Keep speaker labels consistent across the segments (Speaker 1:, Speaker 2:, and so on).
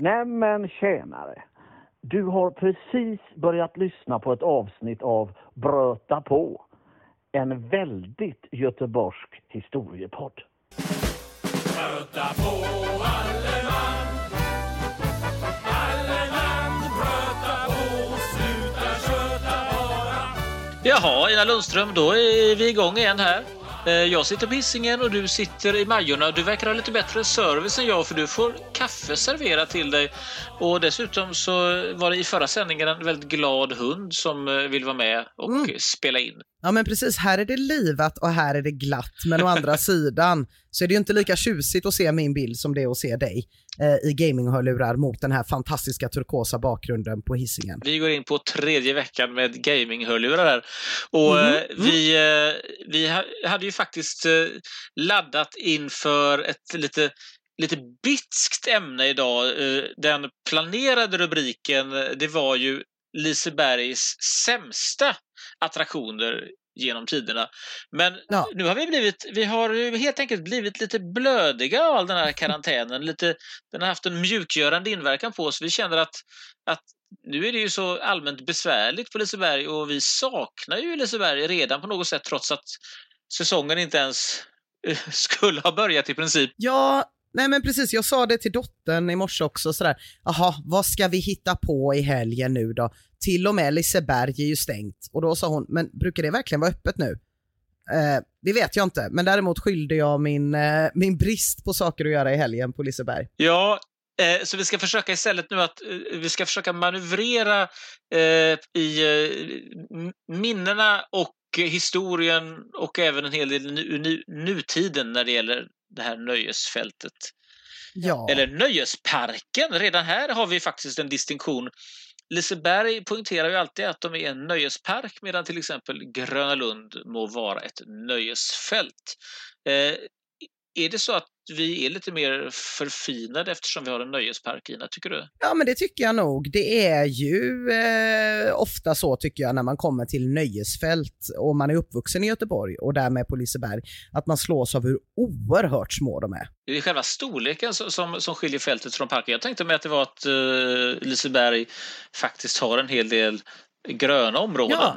Speaker 1: Nämen tjänare! Du har precis börjat lyssna på ett avsnitt av Bröta på. En väldigt göteborgsk historiepodd.
Speaker 2: Bröta på alle man Alle man bröta på Sluta köta bara
Speaker 3: Jaha, Ina Lundström, då är vi igång igen här. Eh, Jag sitter på Hisingen och du sitter i Majorna. Du verkar ha lite bättre service än jag för du får kaffe serverat till dig. Och dessutom så var det i förra sändningen en väldigt glad hund som eh, vill vara med och spela in.
Speaker 4: Ja men precis, här är det livat och här är det glatt. Men å andra sidan så är det ju inte lika tjusigt att se min bild som det är att se dig eh, i gaminghörlurar mot den här fantastiska turkosa bakgrunden på hissingen.
Speaker 3: Vi går in på tredje veckan med gaminghörlurar här. Och
Speaker 4: Mhm,
Speaker 3: eh, vi, eh, vi ha- hade ju faktiskt eh, laddat inför ett lite lite bitskt ämne idag. Eh, Den planerade rubriken, eh, det var ju Lisebergs sämsta attraktioner genom tiderna. Men
Speaker 4: Ja.
Speaker 3: nu har vi blivit, vi har ju helt enkelt blivit lite blödiga av all den här karantänen. Lite, den har haft en mjukgörande inverkan på oss. Vi känner att, att nu är det ju så allmänt besvärligt på Liseberg och vi saknar ju Liseberg redan på något sätt trots att säsongen inte ens eh, skulle ha börjat i princip.
Speaker 4: Ja, nej men precis, jag sa det till dottern i morse också sådär, jaha, vad ska vi hitta på i helgen nu då? Till och med Liseberg är ju stängt. Och då sa hon, men brukar det verkligen vara öppet nu? Eh, det vet jag inte, men däremot skyllde jag min, eh, min brist på saker att göra i helgen på Liseberg.
Speaker 3: Ja, eh, så vi ska försöka istället nu att eh, vi ska försöka manövrera eh, i eh, minnena och historien och även en hel del nu, nu, nutiden när det gäller det här nöjesfältet.
Speaker 4: Ja.
Speaker 3: Eller nöjesparken. Redan här har vi faktiskt en distinktion. Liseberg poängterar ju alltid att de är en nöjespark medan till exempel Gröna Lund må vara ett nöjesfält. Eh, är det så att vi är lite mer förfinade eftersom vi har en nöjespark, Ina, tycker du?
Speaker 4: Ja, men det tycker jag nog. Det är ju eh, ofta så tycker jag när man kommer till nöjesfält och man är uppvuxen i Göteborg och därmed på Liseberg, att man slås av hur oerhört små de är.
Speaker 3: Det är själva storleken som, som, som skiljer fältet från parken. Jag tänkte mig att det var att eh, Liseberg faktiskt har en hel del gröna områden.
Speaker 4: Ja.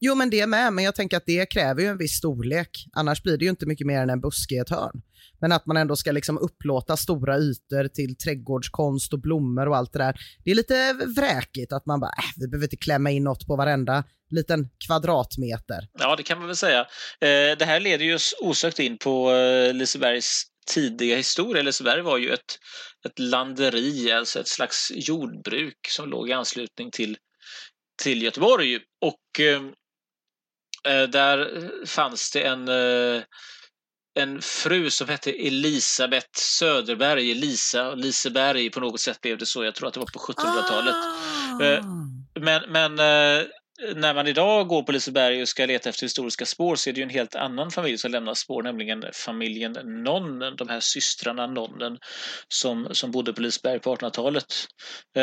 Speaker 4: Jo, men det med, men jag tänker att det kräver ju en viss storlek. Annars blir det ju inte mycket mer än en buske i ett hörn. Men att man ändå ska liksom upplåta stora ytor till trädgårdskonst och blommor och allt det där. Det är lite vräkigt att man bara, äh, vi behöver inte klämma in något på varenda liten kvadratmeter.
Speaker 3: Ja, det kan man väl säga. Eh, det här leder ju osökt in på eh, Lisebergs tidiga historia. Liseberg var ju ett, ett landeri, alltså ett slags jordbruk som låg i anslutning till, till Göteborg. Och eh, där fanns det en, eh, en fru som hette Elisabeth Söderberg, Lisa Liseberg på något sätt blev det så. Jag tror att det var på 1700-talet. Eh, Men, men eh, när man idag går på Liseberg och ska leta efter historiska spår så är det ju en helt annan familj som lämnar spår, nämligen familjen Nonnen, de här systrarna Nonnen som, som bodde på Liseberg på 1800-talet. Eh,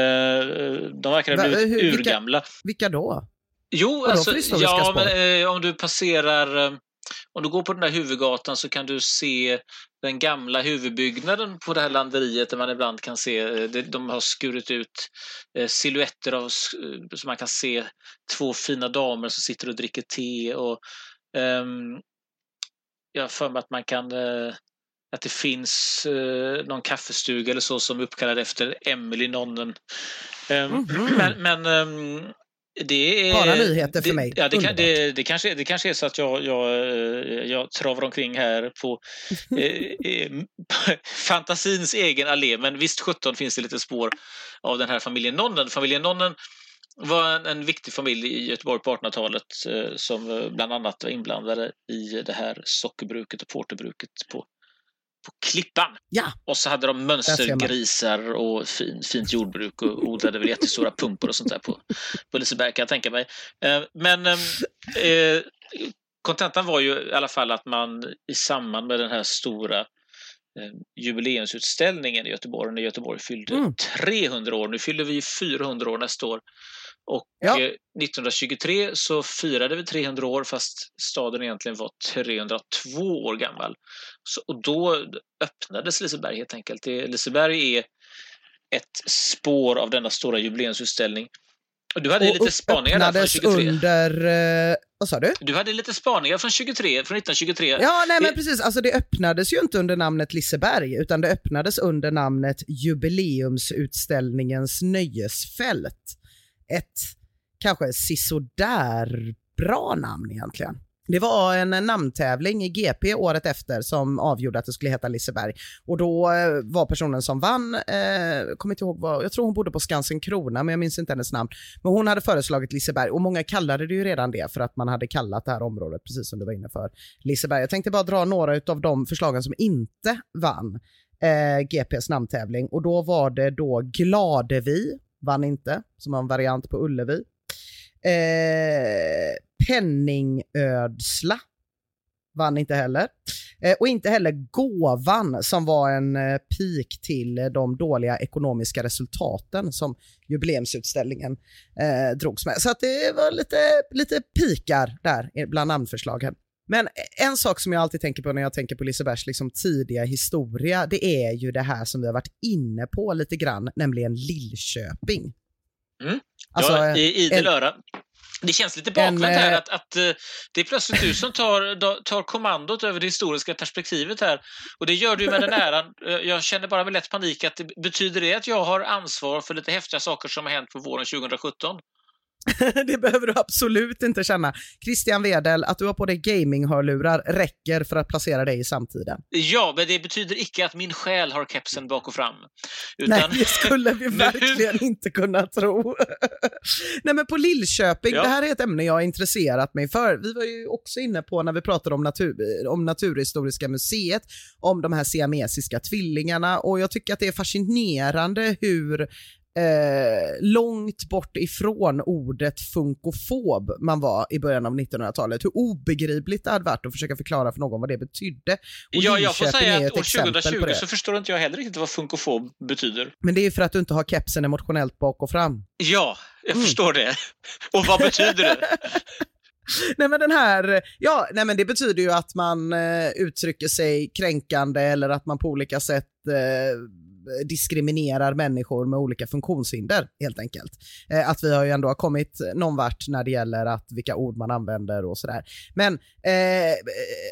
Speaker 3: De verkar ha blivit
Speaker 4: vilka-
Speaker 3: urgamla.
Speaker 4: Vilka då?
Speaker 3: Jo, alltså, ja, men, eh, om du passerar eh, om du går på den där huvudgatan så kan du se den gamla huvudbyggnaden på det här landeriet där man ibland kan se, eh, de har skurit ut eh, siluetter av, så man kan se två fina damer som sitter och dricker te och um, jag har för mig att man kan att det finns eh, någon kaffestuga eller så som är uppkallad efter Emily nonnen. Um, mm -hmm. Men, men um, det är,
Speaker 4: Bara nyheter för
Speaker 3: det,
Speaker 4: mig.
Speaker 3: Ja, det, det, det, kanske, det kanske är så att jag, jag, eh, jag travar omkring här på eh, eh fantasins egen allé, men visst 17 finns det lite spår av den här familjen Nonnen. Familjen Nonnen var en, en viktig familj i Göteborg på 1800-talet eh, som bland annat var inblandade i det här sockerbruket och porterbruket på på Klippan.
Speaker 4: Ja.
Speaker 3: Och så hade de mönstergrisar och fin, fint jordbruk och odlade väl jättestora pumpor och sånt där på, på Liseberg kan jag tänka mig. Eh, men ehm, eh, kontentan var ju i alla fall att man i samband med den här stora eh, jubileumsutställningen i Göteborg, när Göteborg fyllde mm. 300 år, nu fyller vi 400 år nästa år, och ja. 1923 så firade vi 300 år fast staden egentligen var 302 år gammal. Så, och då öppnades Liseberg helt enkelt. Det, Liseberg är ett spår av denna stora jubileumsutställning. Och du hade och lite spaningar där från 23.
Speaker 4: under, eh, vad sa du?
Speaker 3: Du hade lite spaningar från 23, från 1923.
Speaker 4: Ja, nej men precis, alltså det öppnades ju inte under namnet Liseberg, utan det öppnades under namnet Jubileumsutställningens nöjesfält ett kanske sisådär bra namn egentligen. Det var en namntävling i GP året efter som avgjorde att det skulle heta Liseberg. Och då eh, var personen som vann, eh, kommer inte ihåg vad, jag tror hon bodde på Skansen Krona men jag minns inte hennes namn. Men hon hade föreslagit Liseberg och många kallade det ju redan det för att man hade kallat det här området, precis som du var inne för, Liseberg. Jag tänkte bara dra några av de förslagen som inte vann eh, GPs namntävling och då var det då Gladevi vann inte, som var en variant på Ullevi. Eh, Penningödsla vann inte heller. Eh, och inte heller Gåvan som var en eh, pik till eh, de dåliga ekonomiska resultaten som jubileumsutställningen eh, drogs med. Så att det var lite, lite pikar där eh, bland namnförslagen. Men en sak som jag alltid tänker på när jag tänker på Lisebergs liksom tidiga historia, det är ju det här som vi har varit inne på lite grann, nämligen Lillköping.
Speaker 3: Mm. Alltså, ja, i idel öra. Det känns lite bakvänt här eh, att, att, eh, det är plötsligt du som tar, tar kommandot över det historiska perspektivet här. Och det gör du med den äran. Eh, jag känner bara med lätt panik att betyder det att jag har ansvar för lite häftiga saker som har hänt på våren 2017?
Speaker 4: det behöver du absolut inte känna. Christian Wedel, att du har på dig gaminghörlurar räcker för att placera dig i samtiden.
Speaker 3: Ja, men det betyder icke att min själ har kepsen bak och fram.
Speaker 4: Utan... Nej, det skulle vi verkligen inte kunna tro. Nej, men på Lillköping, ja. det här är ett ämne jag har intresserat mig för. Vi var ju också inne på när vi pratade om, natur, om Naturhistoriska museet, om de här siamesiska tvillingarna och jag tycker att det är fascinerande hur eh, långt bort ifrån ordet funkofob man var i början av 1900-talet. Hur obegripligt det hade varit att försöka förklara för någon vad det betydde. Och
Speaker 3: ja, jag får säga att år 2020 så förstår inte jag heller riktigt vad funkofob betyder.
Speaker 4: Men det är ju för att du inte har kepsen emotionellt bak och fram.
Speaker 3: Ja, jag mm. förstår det. Och vad betyder det?
Speaker 4: nej men den här, ja, nej men det betyder ju att man eh, uttrycker sig kränkande eller att man på olika sätt eh, diskriminerar människor med olika funktionshinder helt enkelt. Eh, att vi har ju ändå kommit någon vart när det gäller att vilka ord man använder och sådär. Men eh,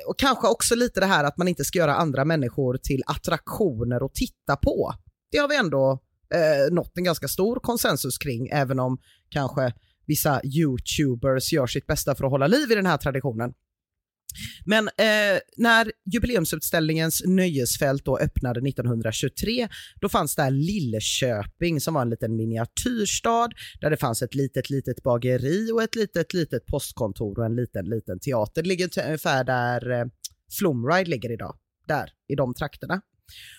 Speaker 4: och kanske också lite det här att man inte ska göra andra människor till attraktioner att titta på. Det har vi ändå eh, nått en ganska stor konsensus kring, även om kanske vissa YouTubers gör sitt bästa för att hålla liv i den här traditionen. Men eh, när jubileumsutställningens nöjesfält då öppnade 1923, då fanns där Lillköping som var en liten miniatyrstad där det fanns ett litet, litet bageri och ett litet, litet postkontor och en liten, liten teater. Det ligger ungefär där eh, Flumride ligger idag, där i de trakterna.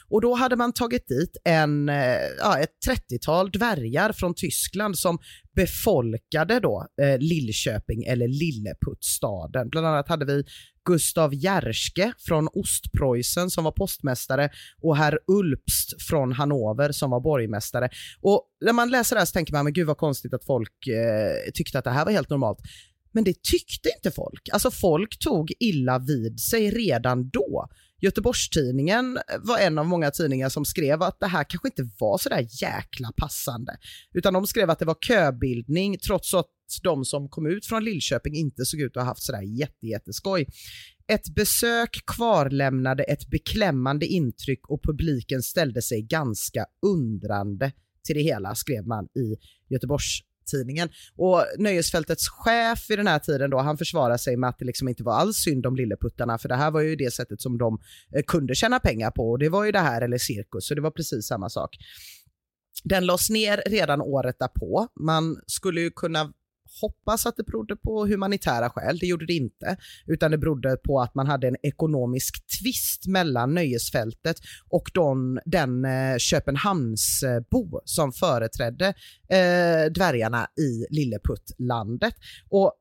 Speaker 4: Och då hade man tagit dit en, eh, ja, ett 30-tal dvärgar från Tyskland som befolkade då eh, Lillköping eller Lilleputtstaden. Bland annat hade vi Gustav Järske från Ostpreussen som var postmästare och herr Ulpst från Hannover som var borgmästare. Och när man läser det här så tänker man, men gud vad konstigt att folk eh, tyckte att det här var helt normalt. Men det tyckte inte folk. Alltså folk tog illa vid sig redan då. Göteborgstidningen var en av många tidningar som skrev att det här kanske inte var så där jäkla passande. Utan de skrev att det var köbildning trots att de som kom ut från Lillköping inte såg ut att ha haft sådär jättejätteskoj. Ett besök kvarlämnade ett beklämmande intryck och publiken ställde sig ganska undrande till det hela, skrev man i Göteborgs tidningen. Och Nöjesfältets chef i den här tiden då, han försvarar sig med att det liksom inte var alls synd om lilleputtarna, för det här var ju det sättet som de eh, kunde tjäna pengar på och det var ju det här eller cirkus, så det var precis samma sak. Den lades ner redan året därpå. Man skulle ju kunna hoppas att det berodde på humanitära skäl, det gjorde det inte, utan det berodde på att man hade en ekonomisk tvist mellan nöjesfältet och don, den eh, Köpenhamnsbo som företrädde eh, dvärgarna i Lilleputtlandet. Och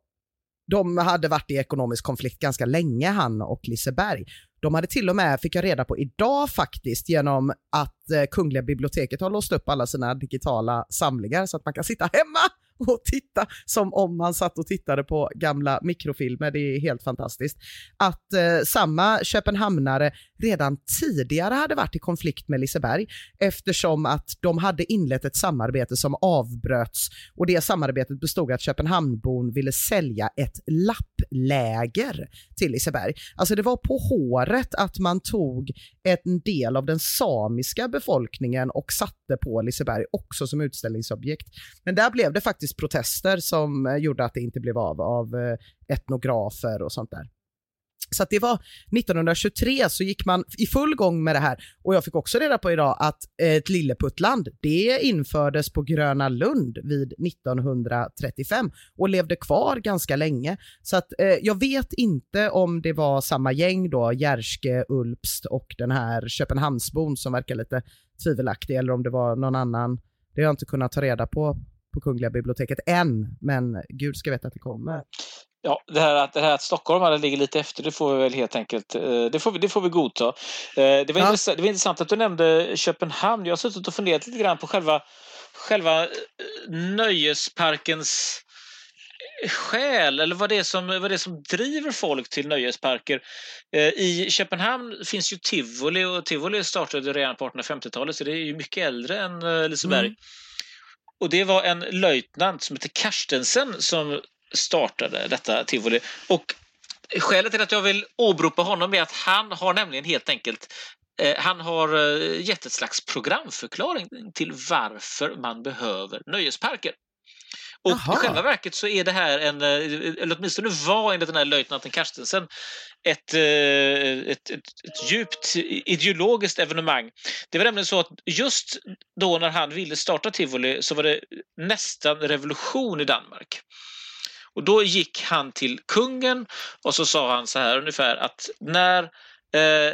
Speaker 4: de hade varit i ekonomisk konflikt ganska länge, han och Liseberg. De hade till och med, fick jag reda på idag faktiskt, genom att eh, Kungliga biblioteket har låst upp alla sina digitala samlingar så att man kan sitta hemma och titta som om man satt och tittade på gamla mikrofilmer. Det är helt fantastiskt. Att eh, samma köpenhamnare redan tidigare hade varit i konflikt med Liseberg eftersom att de hade inlett ett samarbete som avbröts och det samarbetet bestod att Köpenhamnbon ville sälja ett lappläger till Liseberg. Alltså det var på håret att man tog en del av den samiska befolkningen och satte på Liseberg också som utställningsobjekt. Men där blev det faktiskt protester som eh, gjorde att det inte blev av av eh, etnografer och sånt där. Så det var 1923 så gick man i full gång med det här och jag fick också reda på idag att eh, ett Lilleputtland, det infördes på Gröna Lund vid 1935 och levde kvar ganska länge. Så att eh, jag vet inte om det var samma gäng då, Järske, Ulpst och den här Köpenhamnsbon som verkar lite tvivelaktig eller om det var någon annan. Det har jag inte kunnat ta reda på på Kungliga biblioteket än, men gud ska veta att det kommer.
Speaker 3: Ja, det här, att, det här att Stockholm ligger lite efter, det får vi väl helt enkelt eh, det får vi, det får vi godta. Eh, det var, ja. intressant, det var intressant att du nämnde Köpenhamn. Jag har suttit och funderat lite grann på själva, själva eh, nöjesparkens själ eller vad det, är som, vad det är som driver folk till nöjesparker. I Köpenhamn finns ju tivoli och tivoli startade redan på 1850-talet så det är ju mycket äldre än Liseberg. Mm. Och det var en löjtnant som hette Karstensen som startade detta tivoli. Och skälet till att jag vill åberopa honom är att han har nämligen helt enkelt eh, han har eh, gett ett slags programförklaring till varför man behöver nöjesparker. Och Jaha. i själva verket så är det här en, eh, eller åtminstone var enligt den här löjtnanten Karstensen, ett, ett, ett, ett, djupt ideologiskt evenemang. Det var nämligen så att just då när han ville starta tivoli så var det nästan revolution i Danmark. Och då gick han till kungen och så sa han så här ungefär att när, eh,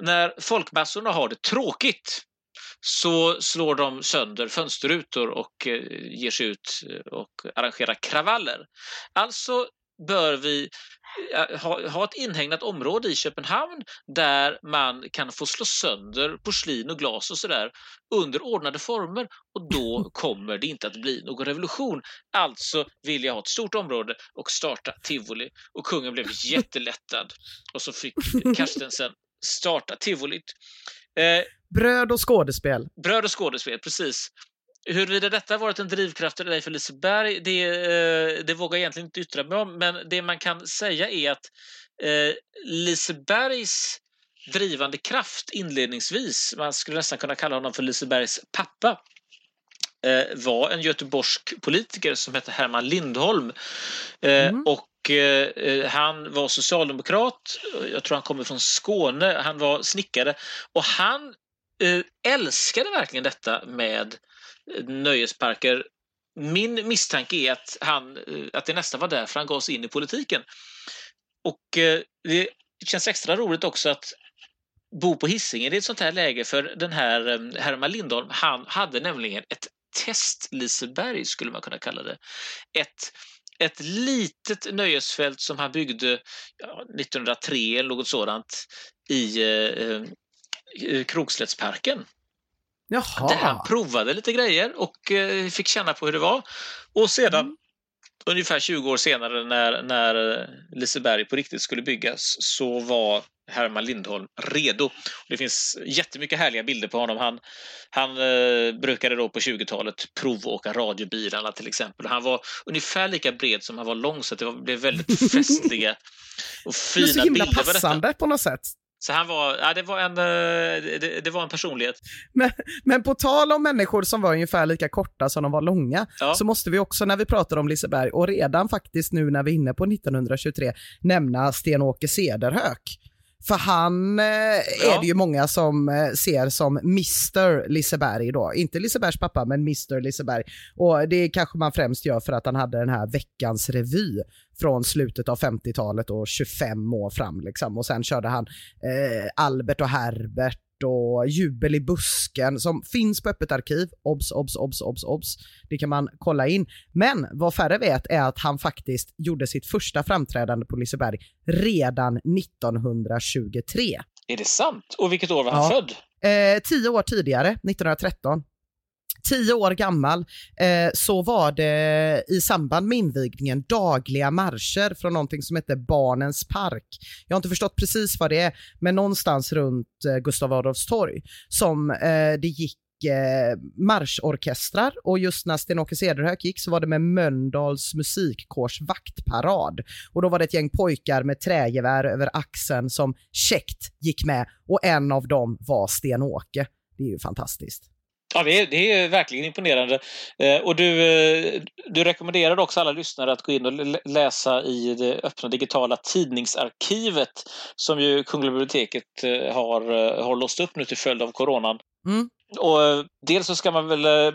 Speaker 3: när folkmassorna har det tråkigt så slår de sönder fönsterrutor och eh, ger sig ut och arrangerar kravaller. Alltså bör vi eh, ha, ha ett inhägnat område i Köpenhamn där man kan få slå sönder porslin och glas och sådär under ordnade former och då kommer det inte att bli någon revolution. Alltså vill jag ha ett stort område och starta tivoli och kungen blev jättelättad och så fick Carstensen starta tivolit.
Speaker 4: Eh, bröd och skådespel.
Speaker 3: Bröd och skådespel, precis. Huruvida detta varit en drivkraft eller ej för Liseberg, det, eh, det vågar jag egentligen inte yttra mig om. Men det man kan säga är att eh, Lisebergs drivande kraft inledningsvis, man skulle nästan kunna kalla honom för Lisebergs pappa, eh, var en göteborgsk politiker som hette Herman Lindholm. Eh, mm. Och han var socialdemokrat, jag tror han kommer från Skåne, han var snickare och han älskade verkligen detta med nöjesparker. Min misstanke är att, han, eh, att det nästan var därför han gav sig in i politiken. Och eh, det känns extra roligt också att bo på Hisingen i ett sånt här läge för den här eh, Herman Lindholm, han hade nämligen ett test-Liseberg skulle man kunna kalla det. Ett, ett litet nöjesfält som han byggde ja, 1903 eller något sådant i eh, Krokslättsparken.
Speaker 4: Jaha.
Speaker 3: Där han provade lite grejer och eh, fick känna på hur det var. Och sedan mm. ungefär 20 år senare när, när Liseberg på riktigt skulle byggas så var Herman Lindholm redo. Det finns jättemycket härliga bilder på honom. Han, han eh, brukade då på 20-talet provåka radiobilarna till exempel. Han var ungefär lika bred som han var lång så det var, blev väldigt festliga och fina
Speaker 4: Men så himla
Speaker 3: bilder på detta.
Speaker 4: passande på något sätt.
Speaker 3: Så han var, ja, det, var en, eh, det, det var en personlighet.
Speaker 4: Men, men på tal om människor som var ungefär lika korta som de var långa,
Speaker 3: Ja.
Speaker 4: så måste vi också när vi pratar om Liseberg och redan faktiskt nu när vi är inne på 1923 nämna Sten-Åke Cederhök. För han eh, är det ju många som eh, ser som Mr Liseberg då. Inte Lisebergs pappa, men Mr Liseberg. Och det kanske man främst gör för att han hade den här veckans revy från slutet av 50-talet och 25 år fram liksom. Och sen körde han eh, Albert och Herbert och Jubel i busken som finns på Öppet arkiv. Obs, obs, obs, obs, obs. Det kan man kolla in. Men vad färre vet är att han faktiskt gjorde sitt första framträdande på Liseberg redan 1923.
Speaker 3: Är det sant? Och vilket år var han
Speaker 4: Ja.
Speaker 3: född?
Speaker 4: Eh, tio år tidigare, 1913. Tio år gammal eh, så var det i samband med invigningen dagliga marscher från någonting som hette Barnens park. Jag har inte förstått precis vad det är, men någonstans runt eh, Gustav Adolfs torg som eh, det gick eh, marschorkestrar och just när Sten-Åke Cederhök gick så var det med Mölndals musikkårs vaktparad och då var det ett gäng pojkar med trägevär över axeln som käckt gick med och en av dem var Sten-Åke. Det är ju fantastiskt.
Speaker 3: Ja, det är, det är verkligen imponerande. Eh, och du, eh, du rekommenderar också alla lyssnare att gå in och lä- läsa i det öppna digitala tidningsarkivet som ju Kungliga biblioteket eh, har, har låst upp nu till följd av coronan.
Speaker 4: Mm.
Speaker 3: Och dels så ska man väl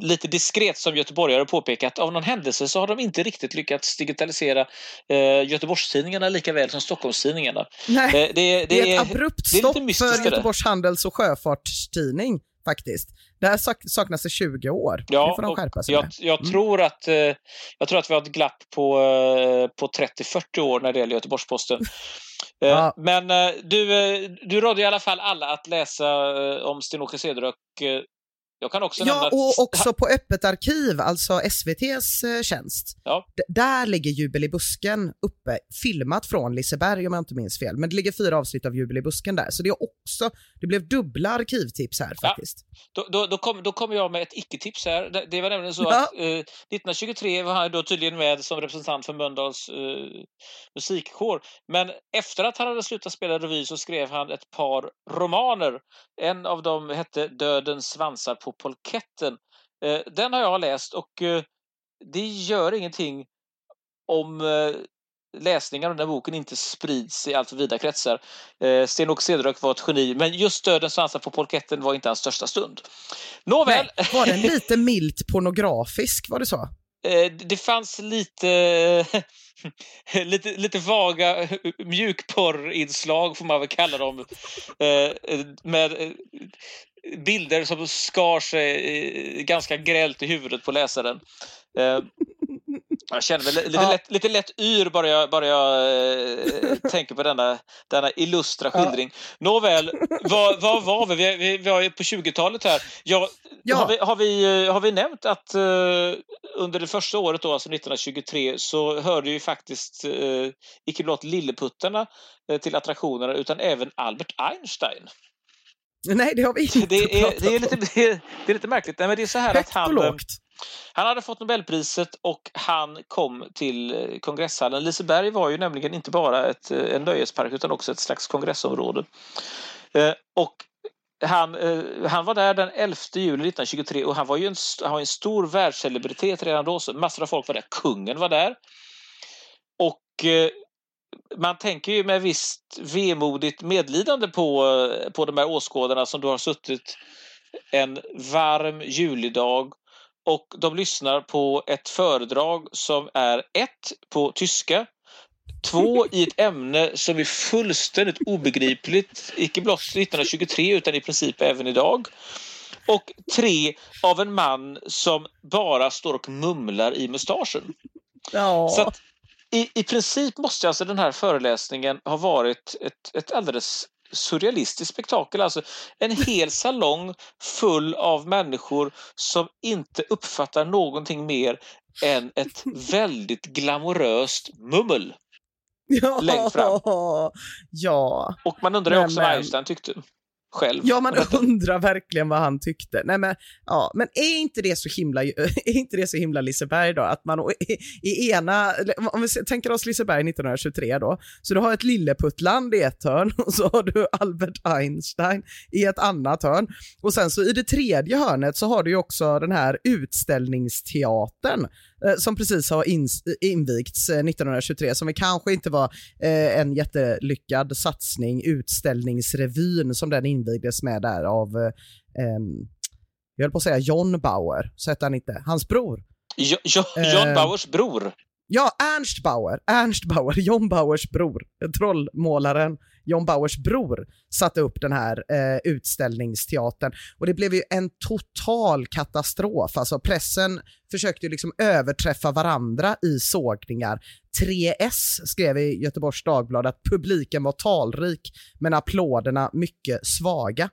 Speaker 3: lite diskret som göteborgare påpeka att av någon händelse så har de inte riktigt lyckats digitalisera eh, Göteborgstidningarna lika väl som Stockholmstidningarna.
Speaker 4: Nej,
Speaker 3: det, det,
Speaker 4: det är
Speaker 3: är,
Speaker 4: ett abrupt
Speaker 3: är
Speaker 4: stopp
Speaker 3: mystiskt
Speaker 4: för. Göteborgs Handels och Sjöfartstidning faktiskt. Där sak saknas det 20 år. det får de skärpa sig
Speaker 3: jag, jag,
Speaker 4: Mm.
Speaker 3: tror att, eh, jag tror att vi har ett glapp på, eh, på 30-40 år när det gäller Göteborgs-Posten. Eh,
Speaker 4: Ja.
Speaker 3: Men du, du rådde i alla fall alla att läsa om Sten-Åke Cederhök. Jag kan också
Speaker 4: Ja,
Speaker 3: att...
Speaker 4: och också på Öppet arkiv, alltså SVTs eh, tjänst.
Speaker 3: Ja.
Speaker 4: Där ligger Jubel i busken uppe, filmat från Liseberg om jag inte minns fel. Men det ligger fyra avsnitt av Jubel i busken där, så det är också, det blev dubbla arkivtips här
Speaker 3: Ja.
Speaker 4: faktiskt.
Speaker 3: Då, då, då, kom, då kommer jag med ett icke-tips här. Det, det var nämligen så
Speaker 4: Ja.
Speaker 3: att eh, 1923 var han då tydligen med som representant för Mölndals eh, musikkår. Men efter att han hade slutat spela revy så skrev han ett par romaner. En av dem hette Dödens svansar på polketten. Eh, den har jag läst och eh, det gör ingenting om eh, läsningen av den här boken inte sprids i allt för vida kretsar. Eh, Sten-Åke Cederhök var ett geni, men just Dödens svansar på polketten var inte hans största stund. Nåväl,
Speaker 4: Nej, var den lite milt pornografisk, var det så?
Speaker 3: Eh, det fanns lite, lite, lite vaga mjukporrinslag, får man väl kalla dem, eh, med eh, bilder som skar sig ganska grällt i huvudet på läsaren. Jag känner väl lite,
Speaker 4: Ja.
Speaker 3: lätt, lite lätt yr bara jag, bara jag eh, tänker på denna, denna illustra
Speaker 4: Ja.
Speaker 3: skildring. Nåväl, vad, vad var vi? Vi, vi, vi var ju på 20-talet här. Ja,
Speaker 4: Ja.
Speaker 3: Har, vi, har, vi, eh, har vi nämnt att eh, under det första året, då, alltså 1923, så hörde ju faktiskt eh, icke blott Lilleputtarna eh, till attraktionerna utan även Albert Einstein.
Speaker 4: Nej, det har vi inte
Speaker 3: Det är,
Speaker 4: pratat
Speaker 3: det är,
Speaker 4: om.
Speaker 3: lite, det är, det är lite märkligt. Nej, men det är så här att
Speaker 4: Högt och
Speaker 3: han... eh,
Speaker 4: lågt.
Speaker 3: Han hade fått Nobelpriset och han kom till eh, kongresshallen. Liseberg var ju nämligen inte bara ett, eh, en nöjespark utan också ett slags kongressområde. Eh, och han, han var där den 11 juli 1923 och han var ju en, han var en stor världscelebritet redan då. Så massor av folk var där. Kungen var där. Och man tänker ju med visst vemodigt medlidande på, på de här åskådarna som då har suttit en varm julidag och de lyssnar på ett föredrag som är ett på tyska, två i ett ämne som är fullständigt obegripligt, icke blott 1923 utan i princip även idag. Och tre av en man som bara står och mumlar i mustaschen.
Speaker 4: Ja.
Speaker 3: Så i, i princip måste alltså den här föreläsningen ha varit ett, ett alldeles surrealistiskt spektakel. Alltså en hel salong full av människor som inte uppfattar någonting mer än ett väldigt glamoröst mummel.
Speaker 4: Ja,
Speaker 3: Längst fram.
Speaker 4: ja.
Speaker 3: Och man undrar ju
Speaker 4: Men,
Speaker 3: också vad Einstein tyckte själv.
Speaker 4: Ja, man undrar verkligen vad han tyckte. Nej, men, ja, men är inte det så himla, är inte det så himla Liseberg då? Att man i, i ena, om vi tänker oss Liseberg 1923 då, så du har ett lilleputtland i ett hörn och så har du Albert Einstein i ett annat hörn. Och sen så i det tredje hörnet så har du ju också den här utställningsteatern som precis har ins- invigts eh, 1923 som vi kanske inte var eh, en jättelyckad satsning, utställningsrevyn som den invigdes med där av, eh, jag höll på att säga John Bauer, så hette han inte, hans bror.
Speaker 3: Jo, jo, John
Speaker 4: Eh,
Speaker 3: Bauers bror.
Speaker 4: Ja, Ernst Bauer, Ernst Bauer, John Bauers bror, trollmålaren John Bauers bror satte upp den här eh, utställningsteatern och det blev ju en total katastrof. Alltså pressen försökte ju liksom överträffa varandra i sågningar. 3S skrev i Göteborgs Dagblad att publiken var talrik men applåderna mycket svaga.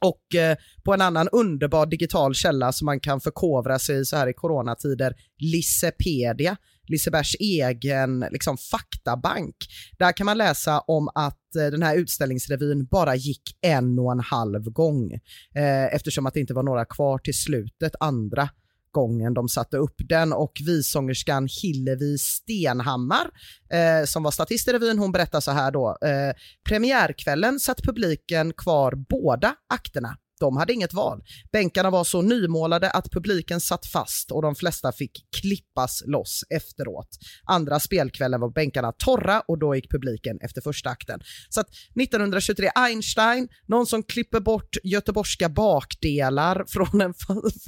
Speaker 4: Och eh, på en annan underbar digital källa som man kan förkovra sig i så här i coronatider, Lissepedia, Lisebergs egen liksom, faktabank. Där kan man läsa om att eh, den här utställningsrevyn bara gick en och en halv gång eh, eftersom att det inte var några kvar till slutet andra gången de satte upp den och visångerskan Hillevi Stenhammar eh, som var statist i revyn, hon berättar så här då. Eh, premiärkvällen satt publiken kvar båda akterna. De hade inget val. Bänkarna var så nymålade att publiken satt fast och de flesta fick klippas loss efteråt. Andra spelkvällen var bänkarna torra och då gick publiken efter första akten. Så att 1923, Einstein, någon som klipper bort göteborgska bakdelar från, en,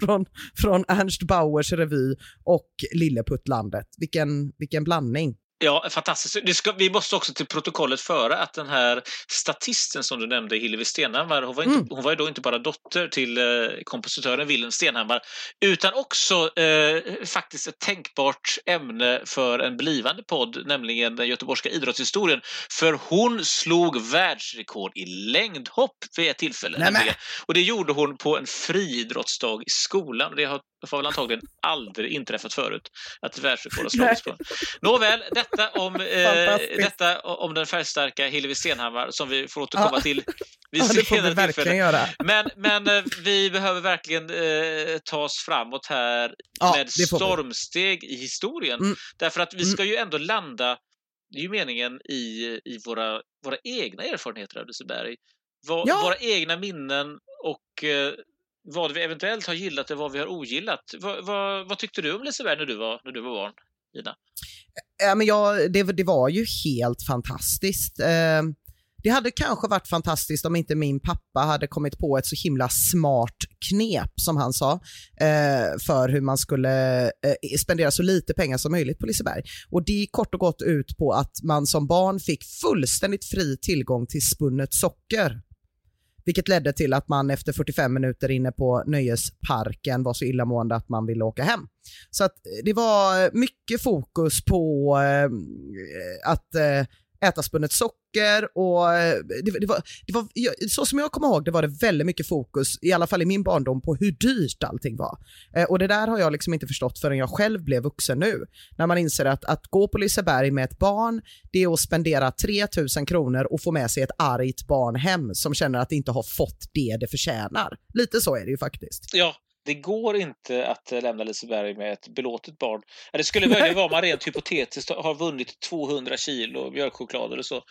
Speaker 4: från, från Ernst Bauers revy och Lilleputtlandet. Vilken, vilken blandning.
Speaker 3: Ja, fantastiskt. Ska, vi måste också till protokollet föra att den här statisten som du nämnde, Hillevi Stenhammar, hon var, inte,
Speaker 4: Mm.
Speaker 3: hon var ju då inte bara dotter till eh, kompositören Wilhelm Stenhammar, utan också eh, faktiskt ett tänkbart ämne för en blivande podd, nämligen den göteborgska idrottshistorien. För hon slog världsrekord i längdhopp vid ett tillfälle. Nämligen. Och det gjorde hon på en friidrottsdag i skolan. Det har, har väl antagligen aldrig inträffat förut, att världsrekord har slagits på. Nåväl, detta om, eh, detta om den färgstarka Hillevi Stenhammar som vi får återkomma
Speaker 4: Ja.
Speaker 3: till vid
Speaker 4: Ja, det vi
Speaker 3: senare
Speaker 4: verkligen
Speaker 3: tillfälle.
Speaker 4: göra.
Speaker 3: Men, men eh, vi behöver verkligen eh, ta oss framåt här
Speaker 4: Ja,
Speaker 3: med
Speaker 4: det vi.
Speaker 3: stormsteg i historien.
Speaker 4: Mm.
Speaker 3: Därför att vi ska ju ändå landa, det är ju meningen, i, i våra, våra egna erfarenheter av Liseberg. Va,
Speaker 4: Ja.
Speaker 3: Våra egna minnen och eh, vad vi eventuellt har gillat och vad vi har ogillat. Va, va, vad tyckte du om Liseberg när du var, när du var barn, Ina?
Speaker 4: Eh, ja, men jag, det, det var ju helt fantastiskt. Eh, det hade kanske varit fantastiskt om inte min pappa hade kommit på ett så himla smart knep, som han sa, eh, för hur man skulle eh, spendera så lite pengar som möjligt på Liseberg. Och det gick kort och gott ut på att man som barn fick fullständigt fri tillgång till spunnet socker. Vilket ledde till att man efter 45 minuter inne på nöjesparken var så illamående att man ville åka hem. Så att eh, det var mycket fokus på eh, att eh, äta spunnet socker och eh, det, det, var, det var, så som jag kommer ihåg det var det väldigt mycket fokus, i alla fall i min barndom, på hur dyrt allting var. Eh, och det där har jag liksom inte förstått förrän jag själv blev vuxen nu. När man inser att, att gå på Liseberg med ett barn, det är att spendera 3000 kronor och få med sig ett argt barn hem som känner att det inte har fått det det förtjänar. Lite så är det ju faktiskt.
Speaker 3: Ja, det går inte att eh, lämna Liseberg med ett belåtet barn. Ja, Det skulle möjligen vara om man rent hypotetiskt har vunnit 200 kilo mjölkchoklad eller så.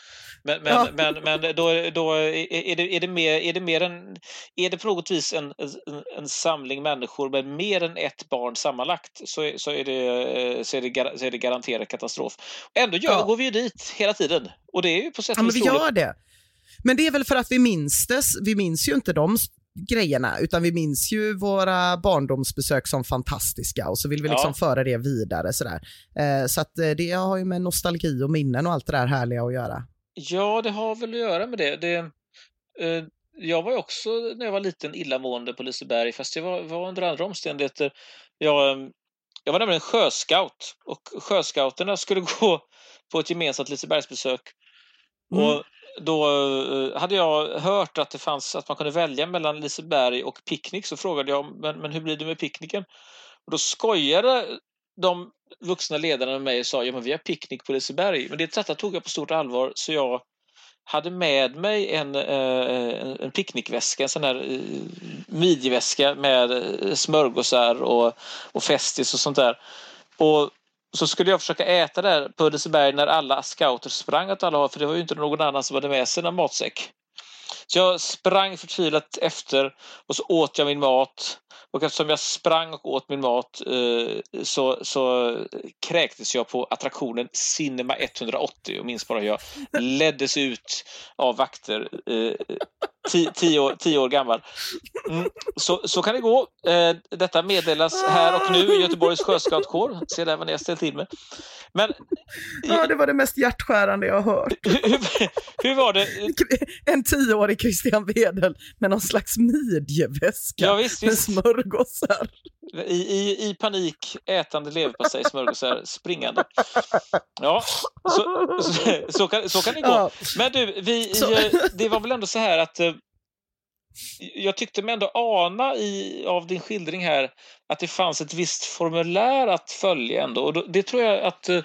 Speaker 3: Men, men,
Speaker 4: Ja.
Speaker 3: men, men då, då är, det, är, det mer, är det mer en... Är det på något vis en, en, en samling människor med mer än ett barn sammanlagt så så är, det, så är, det, så är det garanterat katastrof. Ändå gör,
Speaker 4: Ja.
Speaker 3: går vi ju dit hela tiden. Och det är ju på sätt
Speaker 4: Ja,
Speaker 3: och
Speaker 4: men vi
Speaker 3: vis
Speaker 4: gör det. Men det är väl för att vi minns det. Vi minns ju inte de grejerna, utan vi minns ju våra barndomsbesök som fantastiska och så vill vi liksom
Speaker 3: Ja.
Speaker 4: föra det vidare. Sådär. Eh, så att eh, det har ju med nostalgi och minnen och allt det där härliga att göra.
Speaker 3: Ja, det har väl att göra med det. det eh, jag var ju också när jag var liten illamående på Liseberg, fast det var, var under andra omständigheter. Jag, jag var nämligen sjöscout och sjöscouterna skulle gå på ett gemensamt Lisebergsbesök.
Speaker 4: Mm.
Speaker 3: Och då eh, hade jag hört att det fanns att man kunde välja mellan Liseberg och picknick så frågade jag men, men hur blir det med picknicken? Och då skojade de vuxna ledarna med mig och sa ja men vi har picknick på Liseberg. Men det detta tog jag på stort allvar så jag hade med mig en, eh, en picknickväska, en sån här eh, midjeväska med smörgåsar och, och Festis och sånt där. Och så skulle jag försöka äta där på Liseberg när alla scouter sprang åt alla håll, för det var ju inte någon annan som hade med sig någon matsäck. Så jag sprang förtvivlat efter och så åt jag min mat. Och eftersom jag sprang och åt min mat eh, så, så kräktes jag på attraktionen Cinema 180 och minns bara hur jag leddes ut av vakter eh, tio, tio, år, tio år gammal. Mm, så, så kan det gå. Eh, detta meddelas här och nu i Göteborgs sjöscoutkår. Se där vad ni har ställt till med. Men,
Speaker 4: ja, det var det mest hjärtskärande jag har hört.
Speaker 3: Hur, hur var det?
Speaker 4: En tioårig Christian Wedel med någon slags midjeväska
Speaker 3: ja, visst, visst.
Speaker 4: med smörgåsar.
Speaker 3: I, i, I panik ätande leverpastej, smörgåsar, springande. Ja, så, så, så, kan, så kan det gå. Men du, vi, det var väl ändå så här att eh, jag tyckte mig ändå ana i, av din skildring här att det fanns ett visst formulär att följa ändå. Och det tror jag att, eh,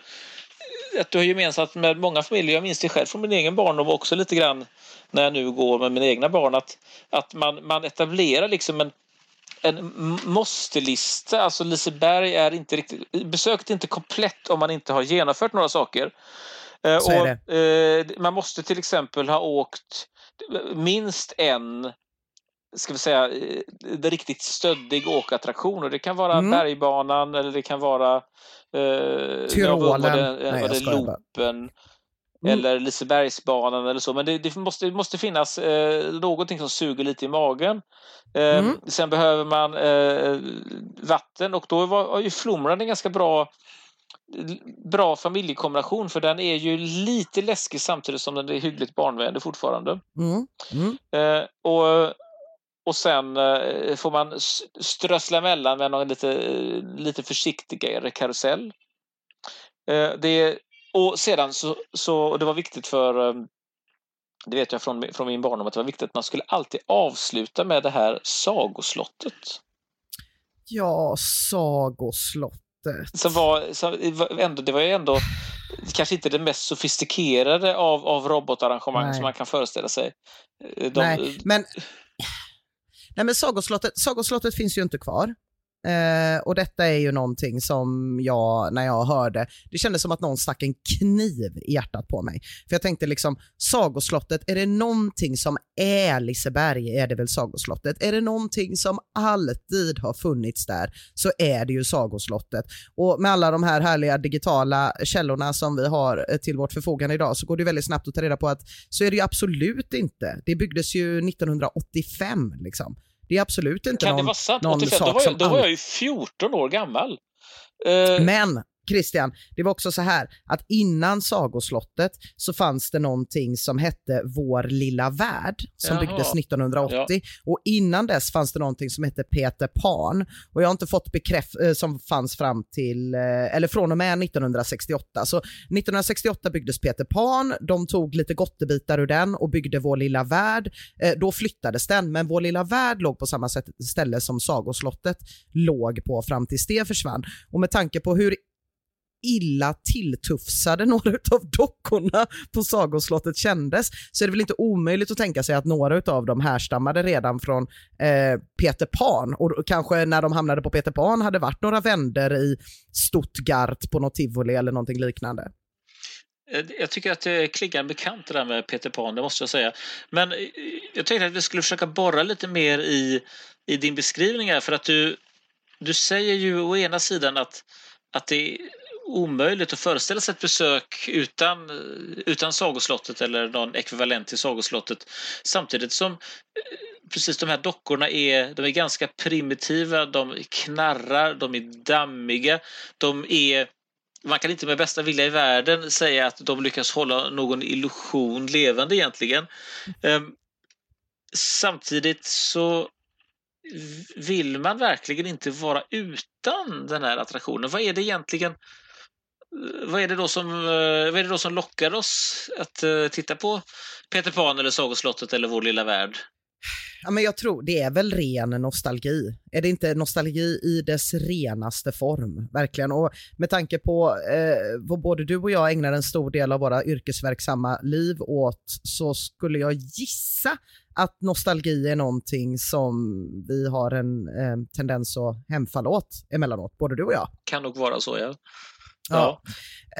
Speaker 3: att du har gemensamt med många familjer. Jag minns det själv från min egen barndom också lite grann när jag nu går med mina egna barn. Att, att man, man etablerar liksom en, en måste-lista. Alltså Liseberg är inte riktigt... Besöket är inte komplett om man inte har genomfört några saker.
Speaker 4: Eh, Så och,
Speaker 3: eh, man måste till exempel ha åkt minst en ska vi säga, det riktigt stöddig åkattraktion. Och det kan vara mm. bergbanan eller det kan vara
Speaker 4: eh, Tyrolen. Var
Speaker 3: det, Nej, var det Lopen. Mm. Eller Lisebergsbanan eller så. Men det, det måste, det måste finnas eh, någonting som suger lite i magen. Eh, mm. Sen behöver man eh, vatten och då var, var ju Flomran en ganska bra bra familjekombination för den är ju lite läskig samtidigt som den är hyggligt barnvänlig fortfarande.
Speaker 4: Mm. Mm.
Speaker 3: Eh, och och sen eh, får man strössla emellan med någon lite, lite försiktigare karusell. Eh, det, och sedan så, så det var viktigt för eh, det vet jag från, från min barndom att det var viktigt att man skulle alltid avsluta med det här sagoslottet.
Speaker 4: Ja, sagoslottet.
Speaker 3: Som var, som, ändå, det var ju ändå kanske inte det mest sofistikerade av, av robotarrangemang Nej. som man kan föreställa sig.
Speaker 4: De, Nej, men Nej men Sagoslottet, Sagoslottet finns ju inte kvar. Eh, och detta är ju någonting som jag, när jag hörde, det kändes som att någon stack en kniv i hjärtat på mig. För jag tänkte liksom, Sagoslottet, är det någonting som är Liseberg är det väl Sagoslottet. Är det någonting som alltid har funnits där så är det ju Sagoslottet. Och med alla de här härliga digitala källorna som vi har eh, till vårt förfogande idag så går det väldigt snabbt att ta reda på att så är det ju absolut inte. Det byggdes ju 1985 liksom. Det är absolut inte
Speaker 3: kan
Speaker 4: någon,
Speaker 3: det vara sant?
Speaker 4: någon
Speaker 3: 85,
Speaker 4: sak
Speaker 3: då var, jag, då var jag ju 14 år gammal. Uh...
Speaker 4: Men Christian, det var också så här att innan Sagoslottet så fanns det någonting som hette Vår lilla värld som Jaha. byggdes 1980 ja. och innan dess fanns det någonting som hette Peter Pan och jag har inte fått bekräft eh, som fanns fram till, eh, eller från och med 1968. Så 1968 byggdes Peter Pan, de tog lite gottebitar ur den och byggde Vår lilla värld. Eh, då flyttades den, men Vår lilla värld låg på samma sätt, ställe som Sagoslottet låg på fram tills det försvann. Och med tanke på hur illa tilltufsade några av dockorna på sagoslottet kändes så är det väl inte omöjligt att tänka sig att några av dem härstammade redan från eh, Peter Pan och kanske när de hamnade på Peter Pan hade varit några vänder i Stuttgart på något tivoli eller någonting liknande.
Speaker 3: Eh, jag tycker att det klingar bekant det där med Peter Pan, det måste jag säga. Men eh, jag tänkte att vi skulle försöka borra lite mer i, i din beskrivning här för att du, du säger ju å ena sidan att, att det omöjligt att föreställa sig ett besök utan, utan Sagoslottet eller någon ekvivalent till Sagoslottet. Samtidigt som eh, precis de här dockorna är, de är ganska primitiva, de knarrar, de är dammiga, de är man kan inte med bästa vilja i världen säga att de lyckas hålla någon illusion levande egentligen. Ehm, samtidigt så vill man verkligen inte vara utan den här attraktionen. Vad är det egentligen vad är det då som, eh, vad är det då som lockar oss att eh, titta på Peter Pan eller Sagoslottet eller Vår lilla värld?
Speaker 4: Ja, men jag tror det är väl ren nostalgi. Är det inte nostalgi i dess renaste form? Verkligen. Och med tanke på eh, vad både du och jag ägnar en stor del av våra yrkesverksamma liv åt så skulle jag gissa att nostalgi är någonting som vi har en eh, tendens att hemfalla åt emellanåt, både du och jag.
Speaker 3: Kan nog vara så, ja.
Speaker 4: Ja.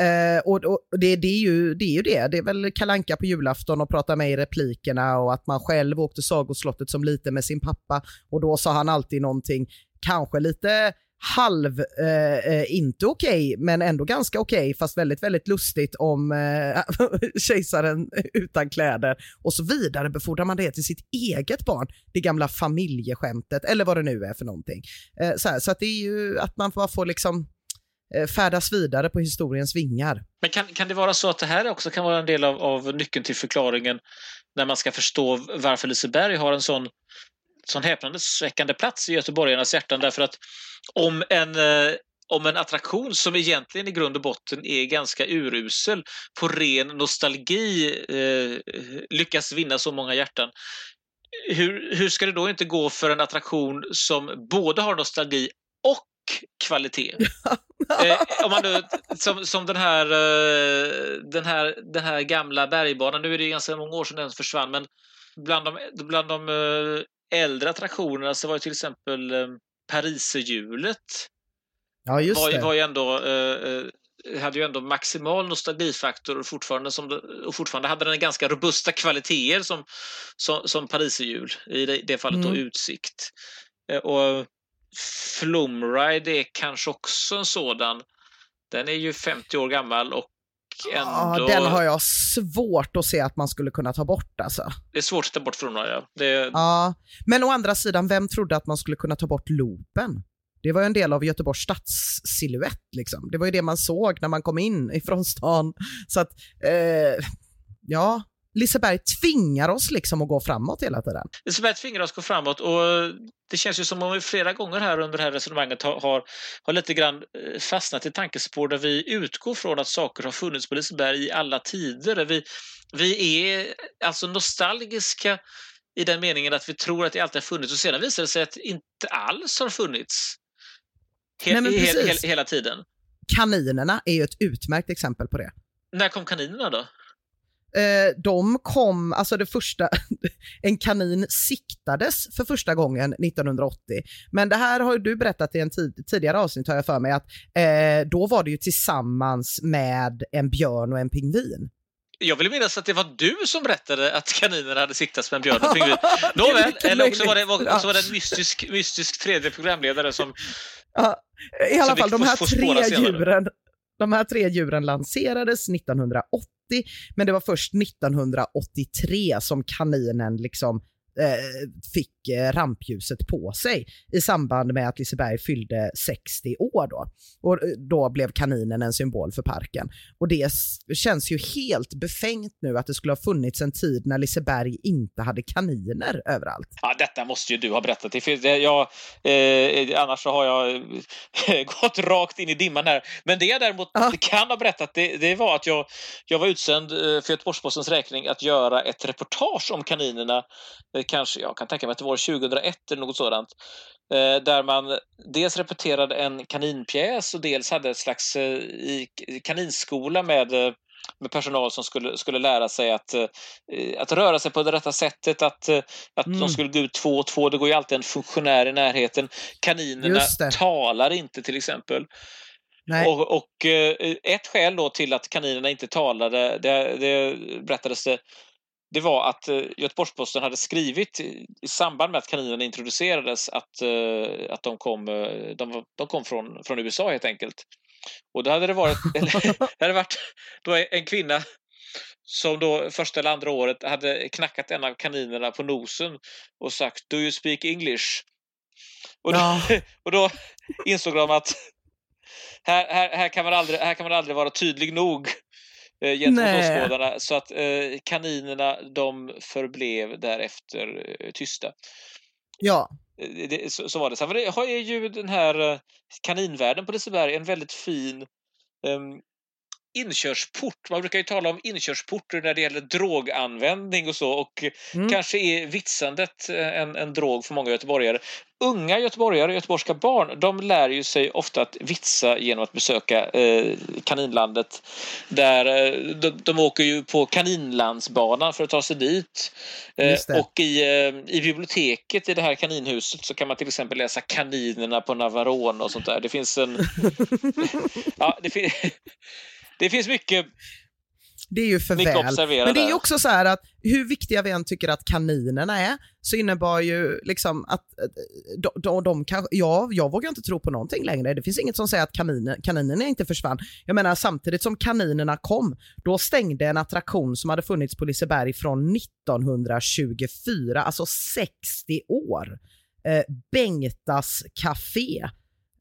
Speaker 4: Eh, och, och det, det, är ju, det är ju det. Det är väl kalanka på julafton och prata med i replikerna och att man själv åkte Sagoslottet som liten med sin pappa och då sa han alltid någonting, kanske lite halv, eh, eh inte okej, okay, men ändå ganska okej, okay, fast väldigt, väldigt lustigt om eh, kejsaren utan kläder och så vidare befordrar man det till sitt eget barn, det gamla familjeskämtet eller vad det nu är för någonting. Eh, så, här, så att det är ju att man bara får liksom Eh, färdas vidare på historiens vingar.
Speaker 3: Men kan, kan det vara så att det här också kan vara en del av, av nyckeln till förklaringen när man ska förstå varför Liseberg har en sån, sån häpnadsväckande plats i göteborgarnas hjärtan därför att om en eh, om en attraktion som egentligen i grund och botten är ganska urusel på ren nostalgi eh, lyckas vinna så många hjärtan. Hur, hur ska det då inte gå för en attraktion som både har nostalgi och kvalitet. eh, om man nu, som, som den, här, eh, den, här, den här gamla bergbanan, nu är det ganska många år sedan den försvann, men bland de, bland de eh, äldre attraktionerna så var ju till exempel eh, Pariserhjulet.
Speaker 4: Ja, just
Speaker 3: var,
Speaker 4: det.
Speaker 3: Var ju ändå, eh, hade ju ändå maximal nostalgifaktor och fortfarande, som och fortfarande hade den ganska robusta kvaliteter som, som, som Pariserhjul, i det, det fallet mm. då utsikt. Och Flumride är kanske också en sådan. Den är ju 50 år gammal och ändå...
Speaker 4: Ja, den har jag svårt att se att man skulle kunna ta bort alltså.
Speaker 3: Det är svårt att ta bort Flumride, ja. Det...
Speaker 4: ja. Men å andra sidan, vem trodde att man skulle kunna ta bort loopen? Det var ju en del av Göteborgs stadssilhuett. Liksom. Det var ju det man såg när man kom in ifrån stan. Så att, eh, ja, Liseberg tvingar oss liksom att gå framåt hela tiden.
Speaker 3: Liseberg tvingar oss att gå framåt och det känns ju som om vi flera gånger här under det här resonemanget har, har, har lite grann eh, fastnat i tankespår där vi utgår från att saker har funnits på Liseberg i alla tider. Vi, vi är alltså nostalgiska i den meningen att vi tror att det alltid har funnits och sedan visar det sig att det inte alls har funnits he Nej, he he hela tiden.
Speaker 4: Kaninerna är ju ett utmärkt exempel på det.
Speaker 3: När kom kaninerna då?
Speaker 4: Eh, de kom, alltså det första, en kanin siktades för första gången 1980. Men det här har du berättat i en tid, tidigare avsnitt har jag för mig att eh, då var det ju tillsammans med en björn och en pingvin.
Speaker 3: Jag vill minnas att det var du som berättade att kaninerna hade siktats med en björn och pingvin. Nåväl, eller också var det, också var det en mystisk, mystisk tredje programledare som...
Speaker 4: Ja, I alla fall, de här tre djuren, de här tre djuren lanserades 1980 men det var först 1983 som kaninen liksom fick eh, rampljuset på sig i samband med att Liseberg fyllde 60 år då. Och eh, då blev kaninen en symbol för parken. Och det känns ju helt befängt nu att det skulle ha funnits en tid när Liseberg inte hade kaniner överallt.
Speaker 3: Ja, detta måste ju du ha berättat. Jag, eh, annars så har jag eh, gått rakt in i dimman här. Men det jag däremot ah. kan ha berättat, det, det, var att jag, jag var utsänd för Göteborgs-Postens räkning att göra ett reportage om kaninerna kanske, jag kan tänka mig att det var 2001 eller något sådant, eh, där man dels repeterade en kaninpjäs och dels hade ett slags eh, kaninskola med eh, med personal som skulle, skulle lära sig att, att röra sig på det rätta sättet, att, att mm. de skulle gå ut två och två. Det går ju alltid en funktionär i närheten. Kaninerna talar inte till exempel. Och, och, ett skäl då till att kaninerna inte talade, det, det berättades det det var att eh, Göteborgs-Posten hade skrivit i samband med att kaninerna introducerades att, eh, att de kom, eh, de, de kom från, från USA helt enkelt. Och då hade det varit, det hade varit då en kvinna som då första eller andra året hade knackat en av kaninerna på nosen och sagt Do you speak English? Och då, ja. och då insåg de att här, här, här, kan man aldrig, här kan man aldrig vara tydlig nog eh, gentemot åskådarna. Så att eh, kaninerna de förblev därefter eh, tysta.
Speaker 4: Ja.
Speaker 3: Eh, det, så, så, var det. Sen det, har ju den här eh, kaninvärlden på Liseberg en väldigt fin um, inkörsport. Man brukar ju tala om inkörsporter när det gäller droganvändning och så och
Speaker 4: Mm.
Speaker 3: kanske är vitsandet eh, en, en drog för många göteborgare. Unga göteborgare, göteborgska barn, de lär ju sig ofta att vitsa genom att besöka eh, kaninlandet. Där, eh, de, de åker ju på kaninlandsbanan för att ta sig dit. Eh, och i, eh, i biblioteket i det här kaninhuset så kan man till exempel läsa Kaninerna på Navarone och sånt där. Det finns en... ja, det, fin- det finns mycket
Speaker 4: Det är ju för väl. Men det är ju också så här att hur viktiga vi än tycker att kaninerna är, så innebar ju liksom att eh, de, de, de kan, ja, jag vågar inte tro på någonting längre. Det finns inget som säger att kaniner, kaninerna inte försvann. Jag menar samtidigt som kaninerna kom, då stängde en attraktion som hade funnits på Liseberg från 1924, alltså 60 år. Eh, Bengtas Café.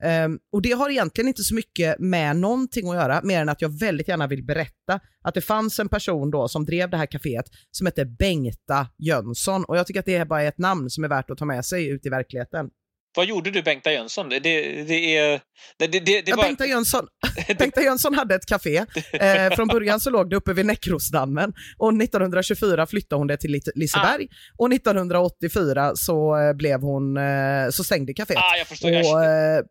Speaker 4: Ehm, och det har egentligen inte så mycket med någonting att göra, mer än att jag väldigt gärna vill berätta att det fanns en person då som drev det här kaféet som hette Bengta Jönsson och jag tycker att det är bara ett namn som är värt att ta med sig ut i verkligheten.
Speaker 3: Vad gjorde du Bengta Jönsson? Det, det, är... Det, det, det, det
Speaker 4: Ja,
Speaker 3: var...
Speaker 4: Bengta, Jönsson, Bengta Jönsson hade ett café. Eh, från början så låg det uppe vid Näckrosdammen och 1924 flyttade hon det till Liseberg och 1984 så, eh, blev hon, eh, så stängde kaféet.
Speaker 3: Ah, jag förstår. Jag,
Speaker 4: Och, eh,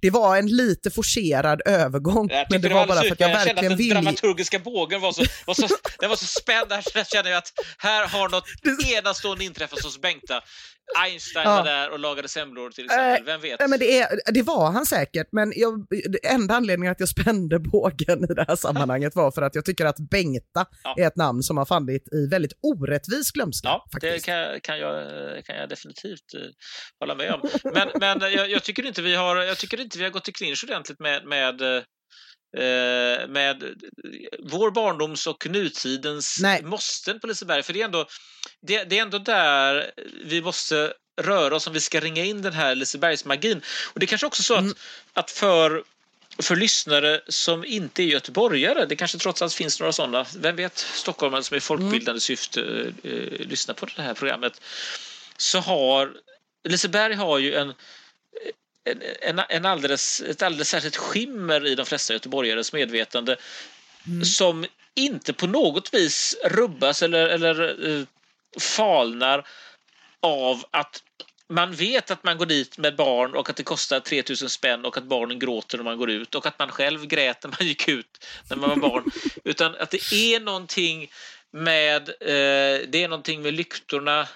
Speaker 4: det var en lite forcerad övergång,
Speaker 3: jag
Speaker 4: men det var bara
Speaker 3: alldeles
Speaker 4: för att jag
Speaker 3: utmärkt.
Speaker 4: verkligen
Speaker 3: kände att den
Speaker 4: ville...
Speaker 3: dramaturgiska bågen var så, var så, den var så spänd. Här kände jag att här har något enastående inträffat hos Bengta. Einstein
Speaker 4: Ja.
Speaker 3: var där och lagade semlor till exempel. Vem vet?
Speaker 4: Nej, men det, är, det var han säkert, men jag, det enda anledningen att jag spände bågen i det här sammanhanget var för att jag tycker att Bengta
Speaker 3: Ja.
Speaker 4: är ett namn som har fallit i väldigt orättvis glömska.
Speaker 3: Ja, det
Speaker 4: faktiskt.
Speaker 3: kan, kan, jag, kan jag definitivt eh, hålla med om. Men, men jag, jag, tycker inte vi har, jag tycker inte vi har gått till clinch ordentligt med, med, eh, med vår barndoms och nutidens
Speaker 4: Nej.
Speaker 3: måsten på Liseberg. För det är, ändå, det, det är ändå där vi måste röra oss om vi ska ringa in den här Lisebergsmagin. Och det är kanske också så att,
Speaker 4: Mm.
Speaker 3: att för för lyssnare som inte är göteborgare, det kanske trots allt finns några sådana, vem vet, stockholmare som i folkbildande syfte eh, eh, lyssnar på det här programmet, så har Liseberg har ju en, en, en, alldeles, ett alldeles särskilt skimmer i de flesta göteborgares medvetande som inte på något vis rubbas eller, eller eh, falnar av att man vet att man går dit med barn och att det kostar 3000 spänn och att barnen gråter när man går ut och att man själv grät när man gick ut när man var barn. Utan att det är någonting med, eh, det är någonting med lyktorna.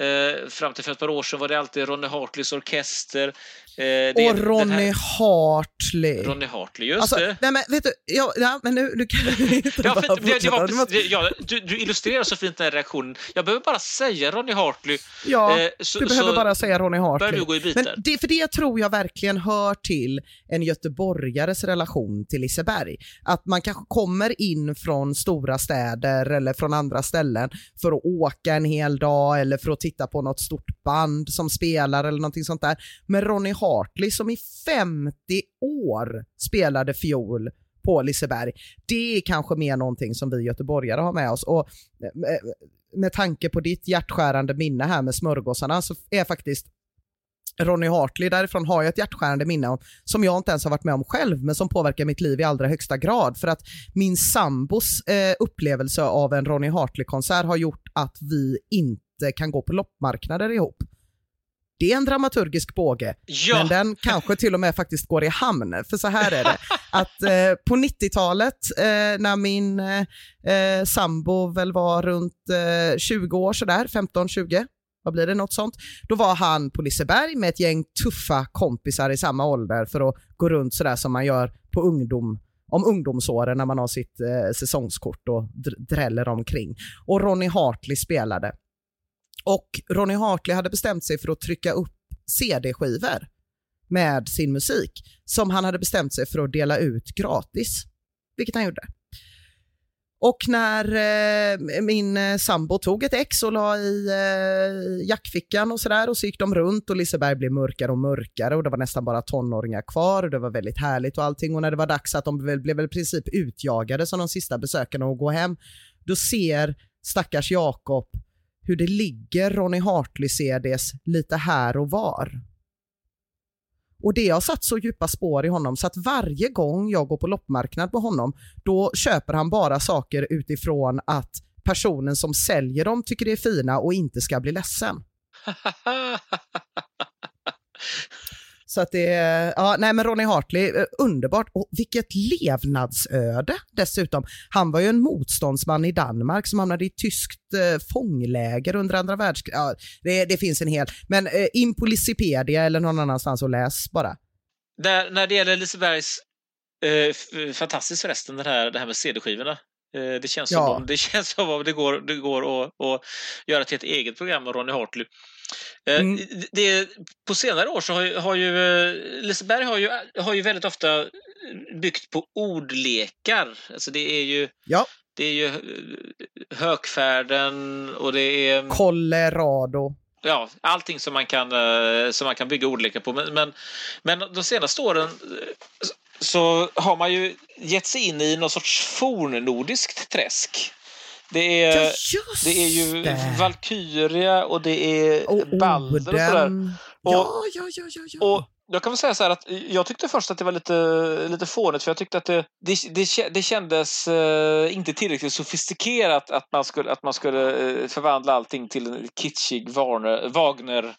Speaker 3: Eh, fram till för ett par år sedan var det alltid Ronny Hartleys orkester. Eh,
Speaker 4: Och Ronny Hartley.
Speaker 3: Ronny Hartley, just
Speaker 4: Alltså,
Speaker 3: det.
Speaker 4: nej men vet du, ja, ja, men nu, nu kan vi inte
Speaker 3: Ja,
Speaker 4: bara
Speaker 3: det, det var, det, ja, du, du illustrerar så fint den reaktionen. Jag behöver bara säga Ronny Hartley.
Speaker 4: Ja,
Speaker 3: eh, så,
Speaker 4: du behöver bara säga Ronny Hartley.
Speaker 3: du gå i
Speaker 4: Men
Speaker 3: bitar.
Speaker 4: det, för det tror jag verkligen hör till en göteborgares relation till Liseberg. Att man kanske kommer in från stora städer eller från andra ställen för att åka en hel dag eller för att titta på något stort band som spelar eller någonting sånt där. Men Ronny Hartley som i 50 år spelade fiol på Liseberg, det är kanske mer någonting som vi göteborgare har med oss. Och med, med tanke på ditt hjärtskärande minne här med smörgåsarna så är faktiskt Ronny Hartley därifrån har jag ett hjärtskärande minne om, som jag inte ens har varit med om själv, men som påverkar mitt liv i allra högsta grad. För att min sambos eh, upplevelse av en Ronny Hartley-konsert har gjort att vi inte kan gå på loppmarknader ihop. Det är en dramaturgisk båge,
Speaker 3: Ja,
Speaker 4: men den kanske till och med faktiskt går i hamn. För så här är det, att eh, på 90-talet eh, när min eh, eh, sambo väl var runt eh, 20 år sådär, 15-20, vad blir det, något sånt. Då var han på Liseberg med ett gäng tuffa kompisar i samma ålder för att gå runt sådär som man gör på ungdom om ungdomsåren när man har sitt eh, säsongskort och dr- dräller omkring. Och Ronny Hartley spelade. Och Ronny Hartley hade bestämt sig för att trycka upp CD-skivor med sin musik som han hade bestämt sig för att dela ut gratis, vilket han gjorde. Och när eh, min eh, sambo tog ett ex och la i eh, jackfickan och sådär och så gick de runt och Liseberg blev mörkare och mörkare och det var nästan bara tonåringar kvar och det var väldigt härligt och allting och när det var dags att de blev, blev väl i princip utjagade som de sista besökarna och gå hem, då ser stackars Jakob hur det ligger Ronny Hartley-CDs lite här och var. Och det har satt så djupa spår i honom så att varje gång jag går på loppmarknad med honom, då köper han bara saker utifrån att personen som säljer dem tycker det är fina och inte ska bli ledsen. Så att det är, ja, nej men Ronny Hartley, eh, underbart. Och vilket levnadsöde dessutom. Han var ju en motståndsman i Danmark som hamnade i tyskt eh, fångläger under andra världskriget. Ja, det, det, finns en hel, men eh, in på Lissipedia eller någon annanstans och läs bara.
Speaker 3: Där, när det gäller Lisebergs, eh, fantastiskt förresten, det här, det här med CD-skivorna. Eh, det känns, ja. som om, det känns som om det går, det går att, att göra till ett eget program med Ronny Hartley. Eh, mm. Det, på senare år så har, har ju eh, Liseberg har ju, har ju väldigt ofta byggt på ordlekar. Alltså det är ju,
Speaker 4: ja.
Speaker 3: det är ju Högfärden och det är...
Speaker 4: Colorado.
Speaker 3: Ja, allting som man kan, som man kan bygga ordlekar på. Men, men, men de senaste åren så har man ju gett sig in i någon sorts fornnordiskt träsk. Det är, ja, det är ju det. Valkyria och det är och Balder och sådär. Och,
Speaker 4: ja, ja, ja, ja, ja.
Speaker 3: Och jag kan väl säga så här att jag tyckte först att det var lite, lite fånigt för jag tyckte att det, det, det, kändes uh, inte tillräckligt sofistikerat att man skulle, att man skulle uh, förvandla allting till en kitschig Wagner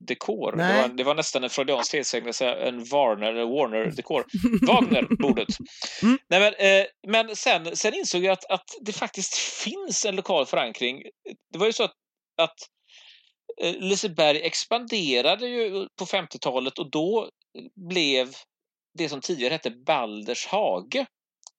Speaker 3: dekor. Det var, det var, nästan en freudiansk felsägning en Warner, Warner-dekor. Wagner-bordet. Mm. Nej, men, eh, men sen, sen insåg jag att, att det faktiskt finns en lokal förankring. Det var ju så att, att eh, Liseberg expanderade ju på 50-talet och då blev det som tidigare hette Balders hage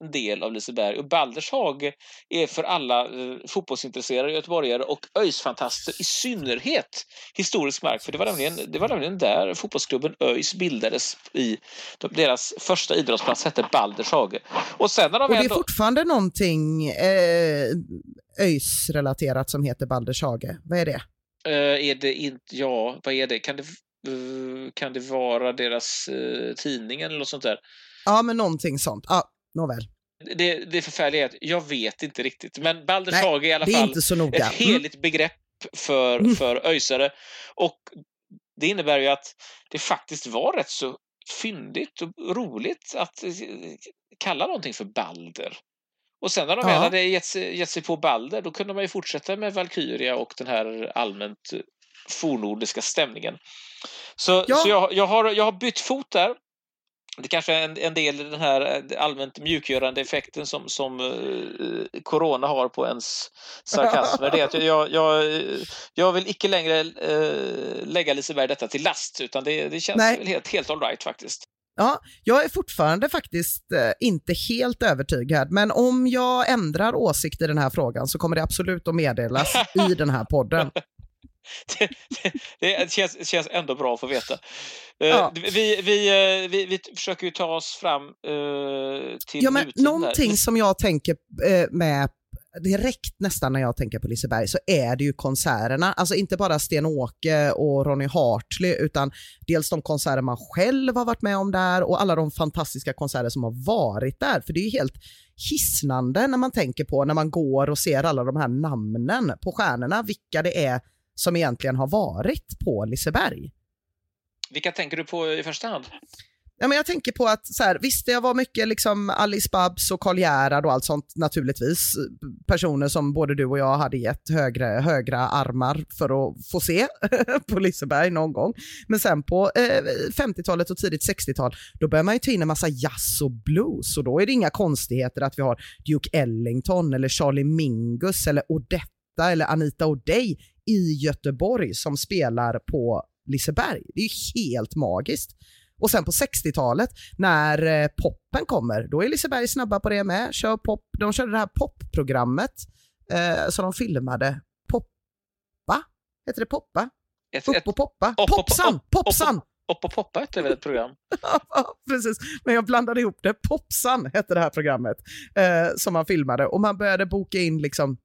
Speaker 3: en del av Liseberg. Och Baldershage är för alla eh, fotbollsintresserade göteborgare och ÖIS-fantaster i synnerhet historisk mark. För det var nämligen, det var nämligen där fotbollsklubben ÖIS bildades i deras första idrottsplats hette Baldershage.
Speaker 4: Och, sen när de och det är fortfarande någonting eh, ÖIS-relaterat som heter Baldershage. Vad är det?
Speaker 3: Uh, är det inte, ja, vad är det? Kan det, uh, kan det vara deras uh, tidning eller något sånt där?
Speaker 4: Ja, men någonting sånt. Ja, Nåväl.
Speaker 3: Det, det förfärliga är att jag vet inte riktigt, men Balders hage är i alla fall ett mm. heligt mm. begrepp för, mm. för öjsare. Och det innebär ju att det faktiskt var rätt så fyndigt och roligt att eh, kalla någonting för Balder. Och sen när de ja. väl hade gett sig, gett sig på Balder, då kunde man ju fortsätta med Valkyria och den här allmänt fornordiska stämningen. Så, ja. så jag, jag, har, jag har bytt fot där det kanske är en, en del i den här eh, allmänt mjukgörande effekten som, som uh, corona har på ens sarkasm. det är att jag, jag, jag vill icke längre uh, lägga Liseberg detta till last, utan det, det känns Nej. helt, helt all right faktiskt.
Speaker 4: Ja, jag är fortfarande faktiskt eh, inte helt övertygad, men om jag ändrar åsikt i den här frågan så kommer det absolut att meddelas i den här podden.
Speaker 3: det, det, det känns, känns, ändå bra att få veta. Eh, ja. Vi, vi, eh, vi, vi, försöker ju ta oss fram uh, till
Speaker 4: ja, men Någonting där. som jag tänker med direkt nästan när jag tänker på Liseberg så är det ju konserterna, alltså inte bara Sten-Åke och Ronny Hartley utan dels de konserter man själv har varit med om där och alla de fantastiska konserter som har varit där. För det är ju helt hisnande när man tänker på när man går och ser alla de här namnen på stjärnorna, vilka det är som egentligen har varit på Liseberg.
Speaker 3: Vilka tänker du på i första hand?
Speaker 4: Ja, men jag tänker på att så här, visst det var mycket liksom Alice Babs och Karl Gerhard och allt sånt naturligtvis. Personer som både du och jag hade gett högre, högra armar för att få se på Liseberg någon gång. Men sen på eh, 50-talet och tidigt 60-tal, då börjar man ju ta in en massa jazz och blues och då är det inga konstigheter att vi har Duke Ellington eller Charlie Mingus eller Odetta eller Anita O'Day i Göteborg som spelar på Liseberg. Det är helt magiskt. Och sen på 60-talet när eh, poppen kommer, då är Liseberg snabba på det med. Kör pop, de körde det här popprogrammet eh, som de filmade. Poppa? Heter det Poppa? Ett, upp och poppa? Popsan! Popsan!
Speaker 3: Upp och poppa hette väl ett program?
Speaker 4: ja, precis. Men jag blandade ihop det. Popsan hette det här programmet eh, som man filmade och man började boka in liksom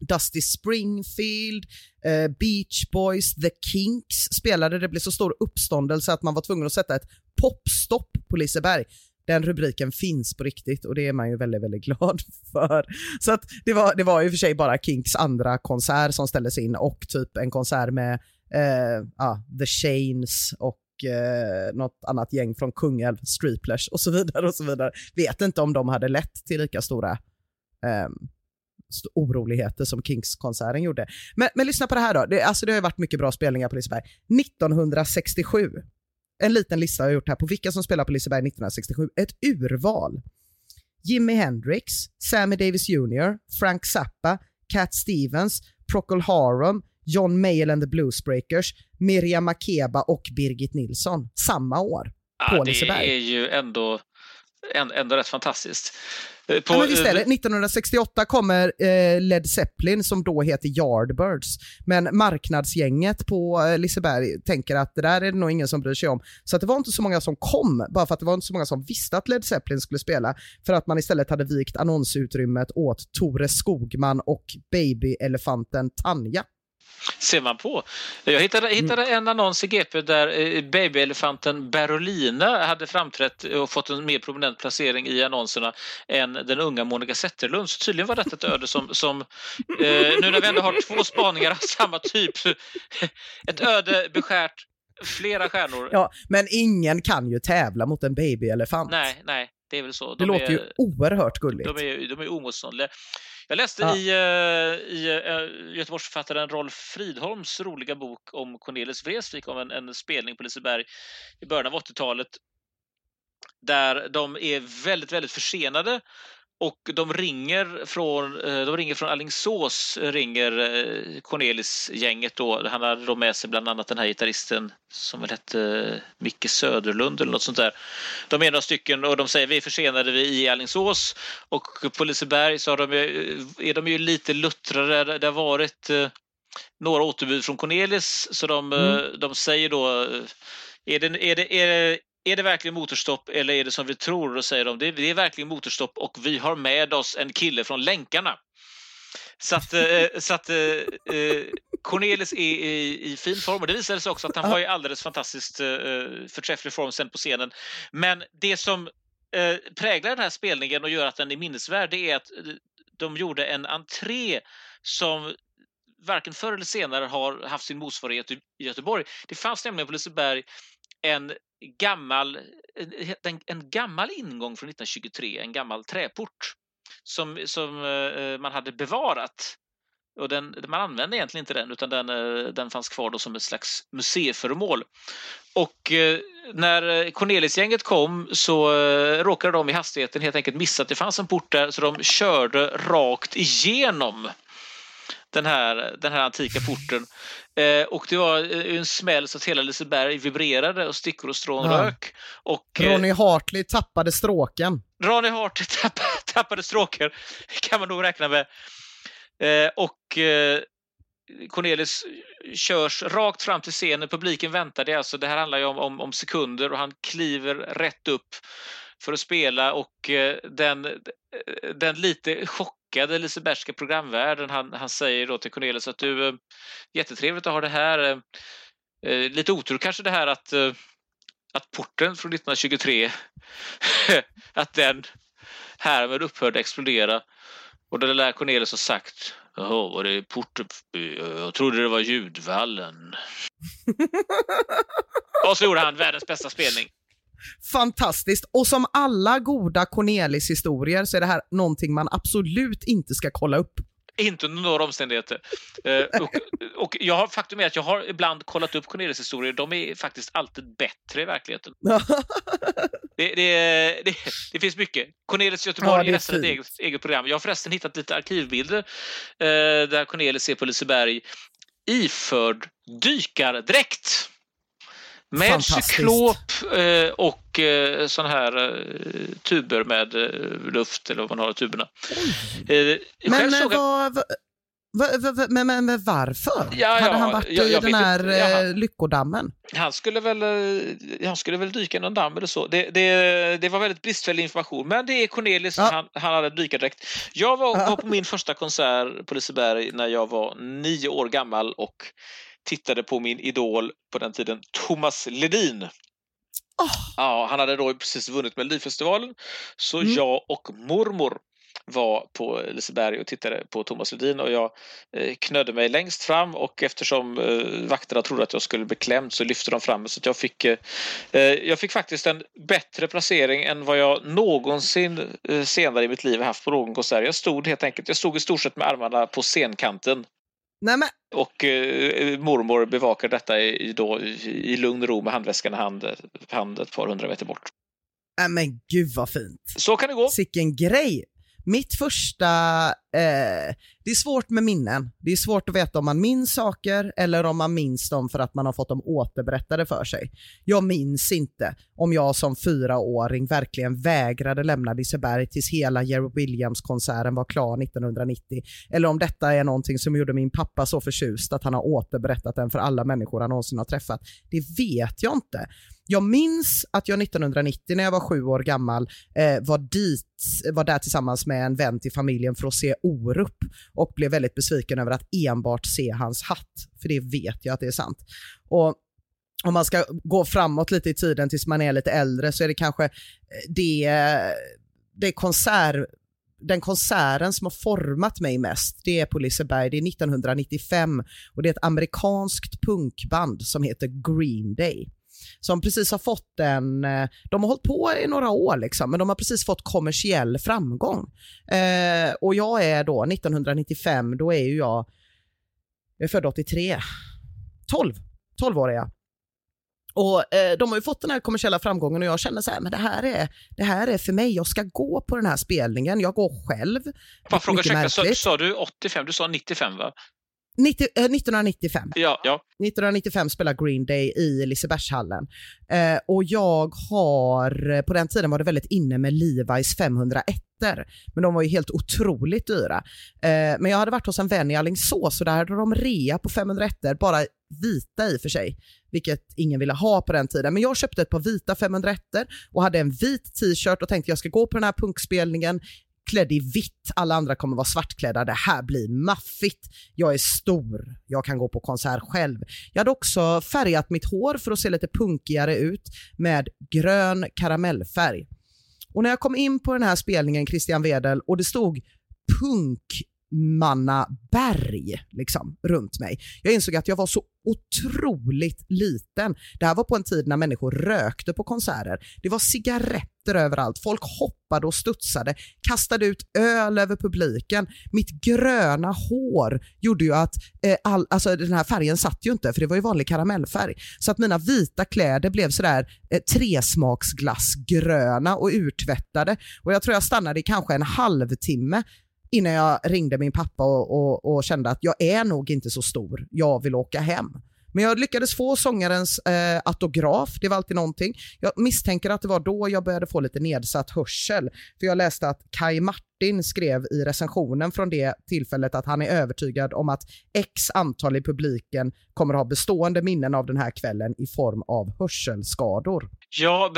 Speaker 4: Dusty Springfield, eh, Beach Boys, The Kinks spelade. Det blev så stor uppståndelse att man var tvungen att sätta ett popstopp på Liseberg. Den rubriken finns på riktigt och det är man ju väldigt, väldigt glad för. Så att det var, det var ju för sig bara Kinks andra konsert som ställdes in och typ en konsert med eh, ah, The Chains och eh, något annat gäng från Kungälv, Streeplers och så vidare och så vidare. Vet inte om de hade lett till lika stora eh, oroligheter som Kings-konserten gjorde. Men, men lyssna på det här då. Det, alltså det har ju varit mycket bra spelningar på Liseberg. 1967, en liten lista har jag gjort här på vilka som spelar på Liseberg 1967. Ett urval. Jimi Hendrix, Sammy Davis Jr., Frank Zappa, Cat Stevens, Procol Harum, John Mayall and the Bluesbreakers, Miriam Makeba och Birgit Nilsson samma år på
Speaker 3: Ja, det
Speaker 4: Liseberg.
Speaker 3: är ju ändå, ändå rätt fantastiskt. Eh, På,
Speaker 4: ja, men visst är det. 1968 kommer eh, Led Zeppelin som då heter Yardbirds. Men marknadsgänget på eh, Liseberg tänker att det där är det nog ingen som bryr sig om. Så att det var inte så många som kom, bara för att det var inte så många som visste att Led Zeppelin skulle spela. För att man istället hade vikt annonsutrymmet åt Tore Skogman och babyelefanten Tanja.
Speaker 3: Ser man på. Jag hittade,
Speaker 4: Mm.
Speaker 3: hittade en annons i GP där eh, babyelefanten Berolina hade framträtt och fått en mer prominent placering i annonserna än den unga Monica Zetterlund. Så tydligen var detta ett öde som, som eh, nu när vi ändå har två spaningar av samma typ, ett öde beskärt flera stjärnor.
Speaker 4: Ja, men ingen kan ju tävla mot en babyelefant.
Speaker 3: Nej, nej, det är väl så.
Speaker 4: det
Speaker 3: De
Speaker 4: låter
Speaker 3: är,
Speaker 4: ju oerhört gulligt.
Speaker 3: De är, de är omotståndliga. Jag läste
Speaker 4: Ja.
Speaker 3: i, eh, i eh, Göteborgsförfattaren Rolf Fridholms roliga bok om Cornelis Vreeswijk om en, en spelning på Liseberg i början av 80-talet där de är väldigt, väldigt försenade och de ringer från, eh, de ringer från Alingsås, ringer eh, Cornelis-gänget då. Han hade då med sig bland annat den här gitarristen som väl hette eh, Micke Söderlund eller något sånt där. De är några stycken och de säger vi är försenade vi i Alingsås och på Liseberg så har de, är de ju lite luttrade. Det har varit några återbud från Cornelis så de, eh, de säger då är det, är, det, är, det, är det verkligen motorstopp eller är det som vi tror? Då säger de det, det är verkligen motorstopp och vi har med oss en kille från länkarna. Så att, eh, så att eh, eh, Cornelis är i, i fin form och det visade sig också att han var i alldeles fantastiskt förträfflig form sen på scenen. Men det som präglar den här spelningen och gör att den är minnesvärd det är att de gjorde en entré som varken förr eller senare har haft sin motsvarighet i Göteborg. Det fanns nämligen på Liseberg en gammal, en, en gammal ingång från 1923, en gammal träport som, som eh, eh, man hade bevarat. Och den, man använde egentligen inte den utan den, eh, den fanns kvar då som ett slags museiföremål. Och eh, när Cornelisgänget kom så eh, råkade de i hastigheten helt enkelt missa att det fanns en port där så de körde rakt igenom den här, den här antika porten. Eh, och det var eh, en smäll så att hela Liseberg vibrerade och stickor och strån
Speaker 4: Ja.
Speaker 3: rök. Och eh,
Speaker 4: Ronny Hartley tappade stråken.
Speaker 3: Ronny Hart tappade, tappade stråkar, kan man nog räkna med. Eh, och eh, Cornelis körs rakt fram till scenen. Publiken väntar. Det, alltså, det här handlar ju om, om, om sekunder och han kliver rätt upp för att spela och eh, den, den lite chockade lisebergska programvärden han, han säger då till Cornelis att du, eh, jättetrevligt att ha det här. Eh, eh, lite otur kanske det här att, att porten från 1923 att den härmed upphörde explodera. Och det lär Cornelis ha sagt Jaha, var det porten? Jag trodde det var ljudvallen. och så gjorde han världens bästa spelning.
Speaker 4: Fantastiskt. Och som alla goda Cornelis-historier så är det här någonting man absolut inte ska kolla upp.
Speaker 3: Inte under några omständigheter. Eh, och, och jag har, faktum är att jag har ibland kollat upp Cornelis historier. De är faktiskt alltid bättre i verkligheten. Det, det, det, det finns mycket. Cornelis
Speaker 4: Ja,
Speaker 3: Göteborg
Speaker 4: det
Speaker 3: är
Speaker 4: är
Speaker 3: nästan ett eget, eget program. Jag har förresten hittat lite arkivbilder eh, där Cornelis ser på Liseberg iförd dykardräkt. Med cyklop eh, och eh, sån här eh, tuber med luft eller vad man har i tuberna.
Speaker 4: Men,
Speaker 3: jag-
Speaker 4: vad, vad, men, men, men varför?
Speaker 3: Ja,
Speaker 4: Hade
Speaker 3: ja,
Speaker 4: han varit
Speaker 3: jag-
Speaker 4: i den här eh, lyckodammen?
Speaker 3: Han skulle väl, han skulle väl dyka i någon damm eller så. Det, det, det var väldigt bristfällig information. Men det är Cornelis,
Speaker 4: Ja.
Speaker 3: han, han hade dykardräkt. Jag var,
Speaker 4: Ja.
Speaker 3: var på min första konsert på Liseberg när jag var nio år gammal och tittade på min idol på den tiden, Thomas Ledin.
Speaker 4: Åh.
Speaker 3: Ja, han hade då precis vunnit Melodifestivalen. Så
Speaker 4: Mm.
Speaker 3: jag och mormor var på Liseberg och tittade på Thomas Ledin och jag eh, knödde mig längst fram och eftersom eh, vakterna trodde att jag skulle bli klämd så lyfte de fram mig så jag fick, jag fick faktiskt en bättre placering än vad jag någonsin senare i mitt liv haft på någon konsert. Jag stod helt enkelt, jag stod i stort sett med armarna på scenkanten
Speaker 4: Nej, men...
Speaker 3: Och eh, mormor bevakar detta i, då, i lugn ro med handväskan i hand, hand ett par hundra meter bort.
Speaker 4: Nej men gud vad fint.
Speaker 3: Så kan det gå.
Speaker 4: Sicken grej. Mitt första, eh, det är svårt med minnen. Det är svårt att veta om man minns saker eller om man minns dem för att man har fått dem återberättade för sig. Jag minns inte om jag som fyraåring verkligen vägrade lämna Liseberg tills hela Jerry Williams-konserten var klar 1990. Eller om detta är någonting som gjorde min pappa så förtjust att han har återberättat den för alla människor han någonsin har träffat. Det vet jag inte. Jag minns att jag 1990 när jag var sju år gammal eh, var, dit, var där tillsammans med en vän till familjen för att se Orup och blev väldigt besviken över att enbart se hans hatt, för det vet jag att det är sant. Och om man ska gå framåt lite i tiden tills man är lite äldre så är det kanske eh, det, det konsert den konserten som har format mig mest, det är på Liseberg, det är 1995 och det är ett amerikanskt punkband som heter Green Day som precis har fått en, eh, de har hållit på i några år liksom, men de har precis fått kommersiell framgång. Eh, och jag är då 1995, då är ju jag, jag är född 83, 12, 12 år är jag. Och eh, De har ju fått den här kommersiella framgången och jag känner så här, men det här, är, det här är för mig, jag ska gå på den här spelningen, jag går själv.
Speaker 3: Bara fråga, ursäkta, sa, sa du 85? Du sa 95 va?
Speaker 4: 90, eh, 1995.
Speaker 3: Ja, ja.
Speaker 4: 1995 spelade Green Day i Lisebergshallen. Eh, och jag har, på den tiden var det väldigt inne med Levi's 501 men de var ju helt otroligt dyra. Eh, men jag hade varit hos en vän i Alingsås och där hade de rea på 501 bara vita i och för sig, vilket ingen ville ha på den tiden. Men jag köpte ett par vita 501 och hade en vit t-shirt och tänkte jag ska gå på den här punkspelningen klädd i vitt, alla andra kommer vara svartklädda, det här blir maffigt. Jag är stor, jag kan gå på konsert själv. Jag hade också färgat mitt hår för att se lite punkigare ut med grön karamellfärg. Och när jag kom in på den här spelningen, Christian Wedel, och det stod punk mannaberg liksom, runt mig. Jag insåg att jag var så otroligt liten. Det här var på en tid när människor rökte på konserter. Det var cigaretter överallt. Folk hoppade och studsade, kastade ut öl över publiken. Mitt gröna hår gjorde ju att eh, all, alltså den här färgen satt ju inte, för det var ju vanlig karamellfärg. Så att mina vita kläder blev sådär eh, tresmaksglassgröna och urtvättade. Och jag tror jag stannade i kanske en halvtimme innan jag ringde min pappa och, och, och, kände att jag är nog inte så stor, jag vill åka hem. Men jag lyckades få sångarens eh, autograf, det var alltid någonting. Jag misstänker att det var då jag började få lite nedsatt hörsel. För jag läste att Kai Martin skrev i recensionen från det tillfället att han är övertygad om att x antal i publiken kommer att ha bestående minnen av den här kvällen i form av hörselskador.
Speaker 3: Ja,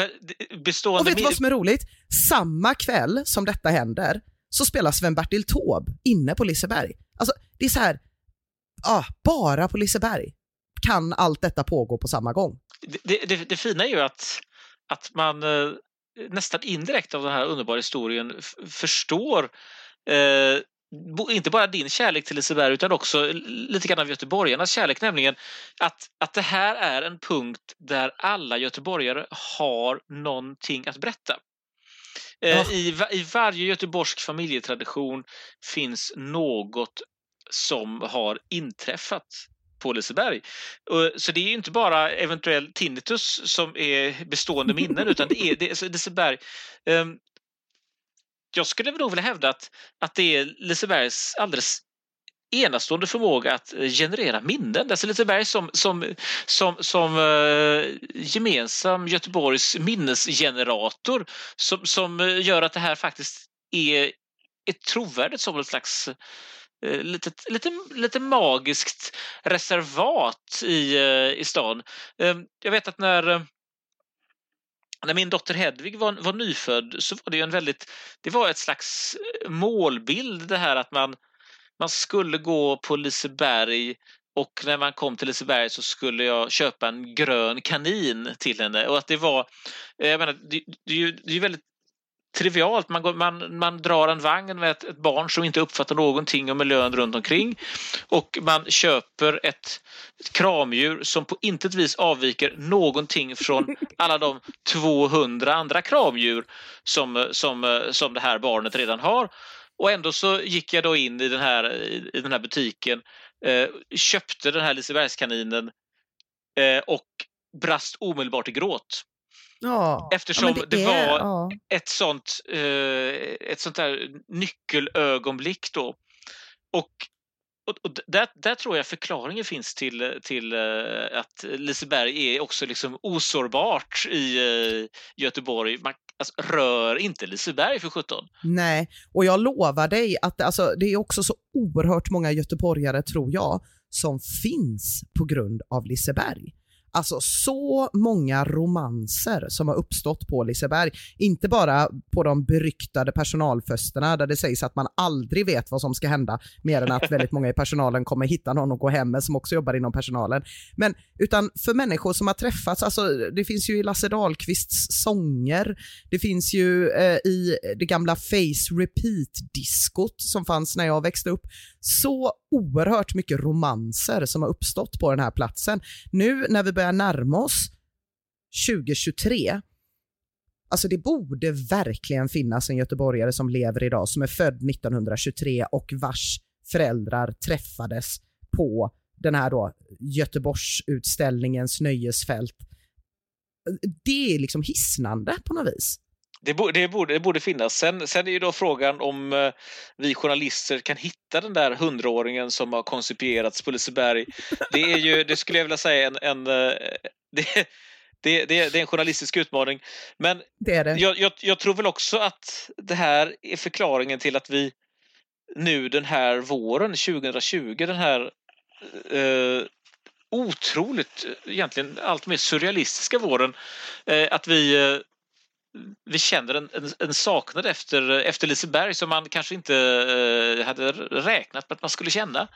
Speaker 3: bestående...
Speaker 4: Och vet du vad som är roligt? Samma kväll som detta händer så spelar Sven-Bertil Taube inne på Liseberg. Alltså, det är så här, ah, bara på Liseberg kan allt detta pågå på samma gång.
Speaker 3: Det, det, det fina är ju att, att man eh, nästan indirekt av den här underbara historien förstår eh, inte bara din kärlek till Liseberg utan också lite grann av göteborgarnas kärlek, nämligen att, att det här är en punkt där alla göteborgare har någonting att berätta. Eh, I, I varje göteborgsk familjetradition finns något som har inträffat på Liseberg. Så det är inte bara eventuell tinnitus som är bestående minnen utan det är, det är Liseberg. Ehm, jag skulle nog vilja hävda att, att det är Lisebergs alldeles enastående förmåga att eh, generera minnen. Alltså Liseberg som, som, som, som eh, gemensam Göteborgs minnesgenerator som, som eh, gör att det här faktiskt är, är trovärdigt som ett slags eh, lite, lite, lite magiskt reservat i, i stan. Ehm, jag vet att när när min dotter Hedvig var, var nyfödd så var det en väldigt, det var ett slags målbild det här att man man skulle gå på Liseberg och när man kom till Liseberg så skulle jag köpa en grön kanin till henne och att det var, eh, jag menar, det, det, är ju, det är väldigt trivialt. Man, går, man, man drar en vagn med ett, ett, barn som inte uppfattar någonting om miljön runt omkring och man köper ett, ett kramdjur som på intet vis avviker någonting från alla de 200 andra kramdjur som, som, som det här barnet redan har. Och ändå så gick jag då in i den här, i den här butiken, eh, köpte den här Lisebergskaninen eh, och brast omedelbart i gråt.
Speaker 4: Ja,
Speaker 3: Eftersom
Speaker 4: ja,
Speaker 3: det,
Speaker 4: det,
Speaker 3: var
Speaker 4: ja.
Speaker 3: ett sånt, eh, ett sånt där nyckelögonblick då. Och, och, och där, där, tror jag förklaringen finns till, till uh, att Liseberg är också liksom osårbart i uh, Göteborg. Man alltså, rör inte Liseberg för 17.
Speaker 4: Nej, och jag lovar dig att alltså, det är också så oerhört många göteborgare, tror jag, som finns på grund av Liseberg. Alltså så många romanser som har uppstått på Liseberg. Inte bara på de beryktade personalfesterna där det sägs att man aldrig vet vad som ska hända mer än att väldigt många i personalen kommer hitta någon och gå hem med som också jobbar inom personalen. Men utan för människor som har träffats, alltså det finns ju i Lasse Dahlqvists sånger, det finns ju eh, i det gamla Face Repeat-diskot som fanns när jag växte upp. Så oerhört mycket romanser som har uppstått på den här platsen. Nu när vi börjar närma oss 2023, alltså det borde verkligen finnas en göteborgare som lever idag som är född 1923 och vars föräldrar träffades på den här då Göteborgsutställningens nöjesfält. Det är liksom hisnande på något vis.
Speaker 3: Det borde, det, borde, det borde finnas. Sen, sen är ju då frågan om eh, vi journalister kan hitta den där hundraåringen som har koncipierats på Liseberg. Det är ju, det skulle jag vilja säga, en, en eh, det, det, det, det, är en journalistisk utmaning. Men
Speaker 4: det är det.
Speaker 3: Jag, jag, jag, tror väl också att det här är förklaringen till att vi nu den här våren 2020, den här eh, otroligt, egentligen allt mer surrealistiska våren, eh, att vi eh, vi känner en, en, en, saknad efter, efter Liseberg som man kanske inte eh, hade räknat med att man skulle känna.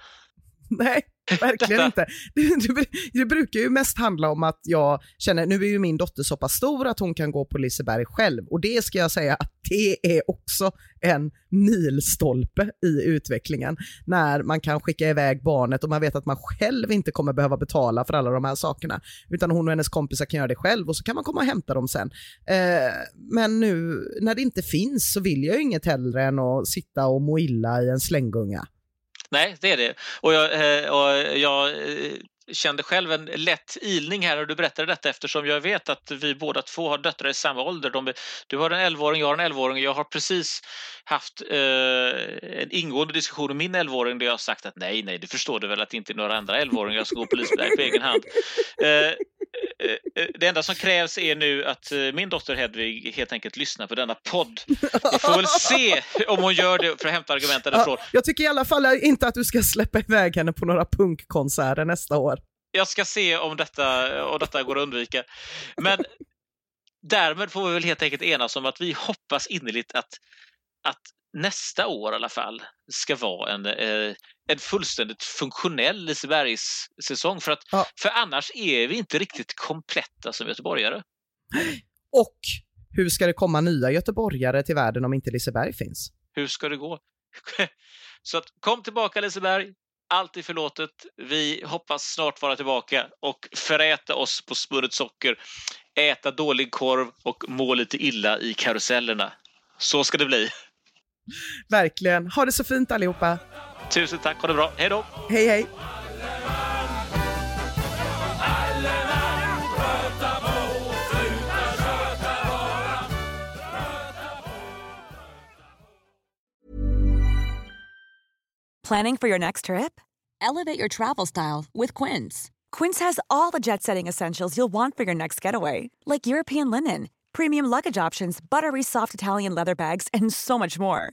Speaker 4: Nej, verkligen inte. Det, det, det, brukar ju mest handla om att jag känner, nu är ju min dotter så pass stor att hon kan gå på Liseberg själv och det ska jag säga att det är också en milstolpe i utvecklingen när man kan skicka iväg barnet och man vet att man själv inte kommer behöva betala för alla de här sakerna utan hon och hennes kompisar kan göra det själv och så kan man komma och hämta dem sen. Eh, men nu när det inte finns så vill jag ju inget hellre än att sitta och må illa i en slänggunga.
Speaker 3: Nej, det är det. Och jag, eh, och jag eh, kände själv en lätt ilning här när du berättade detta eftersom jag vet att vi båda två har döttrar i samma ålder. De, du har en 11-åring, jag har en 11-åring. Jag har precis haft eh, en ingående diskussion med min 11-åring där jag har sagt att nej, nej, du förstår du väl att det inte är några andra 11-åringar som går på på egen hand. Eh, det enda som krävs är nu att eh, min dotter Hedvig helt enkelt lyssnar på denna podd. Vi får väl se om hon gör det för att hämta argument därifrån. Ja,
Speaker 4: jag tycker i alla fall inte att du ska släppa iväg henne på några punkkonserter nästa år.
Speaker 3: Jag ska se om detta, om detta går att undvika. Men därmed får vi väl helt enkelt enas om att vi hoppas innerligt att, att nästa år i alla fall ska vara en, eh, en fullständigt funktionell Lisebergs säsong. För, att, ja. för annars är vi inte riktigt kompletta som göteborgare.
Speaker 4: Och hur ska det komma nya göteborgare till världen om inte Liseberg finns?
Speaker 3: Hur ska det gå? Så att, kom tillbaka Liseberg, allt är förlåtet. Vi hoppas snart vara tillbaka och föräta oss på spunnet socker, äta dålig korv och må lite illa i karusellerna. Så ska det bli.
Speaker 4: Verkligen. Ha det så fint allihopa.
Speaker 3: Tusen tack. Ha det bra. Hej då.
Speaker 4: Hej, hej.
Speaker 5: Planning for your next trip? Elevate your travel style with Quince. Quince has all the jet setting essentials you'll want for your next getaway, like European linen, premium luggage options, buttery soft Italian leather bags, and so much more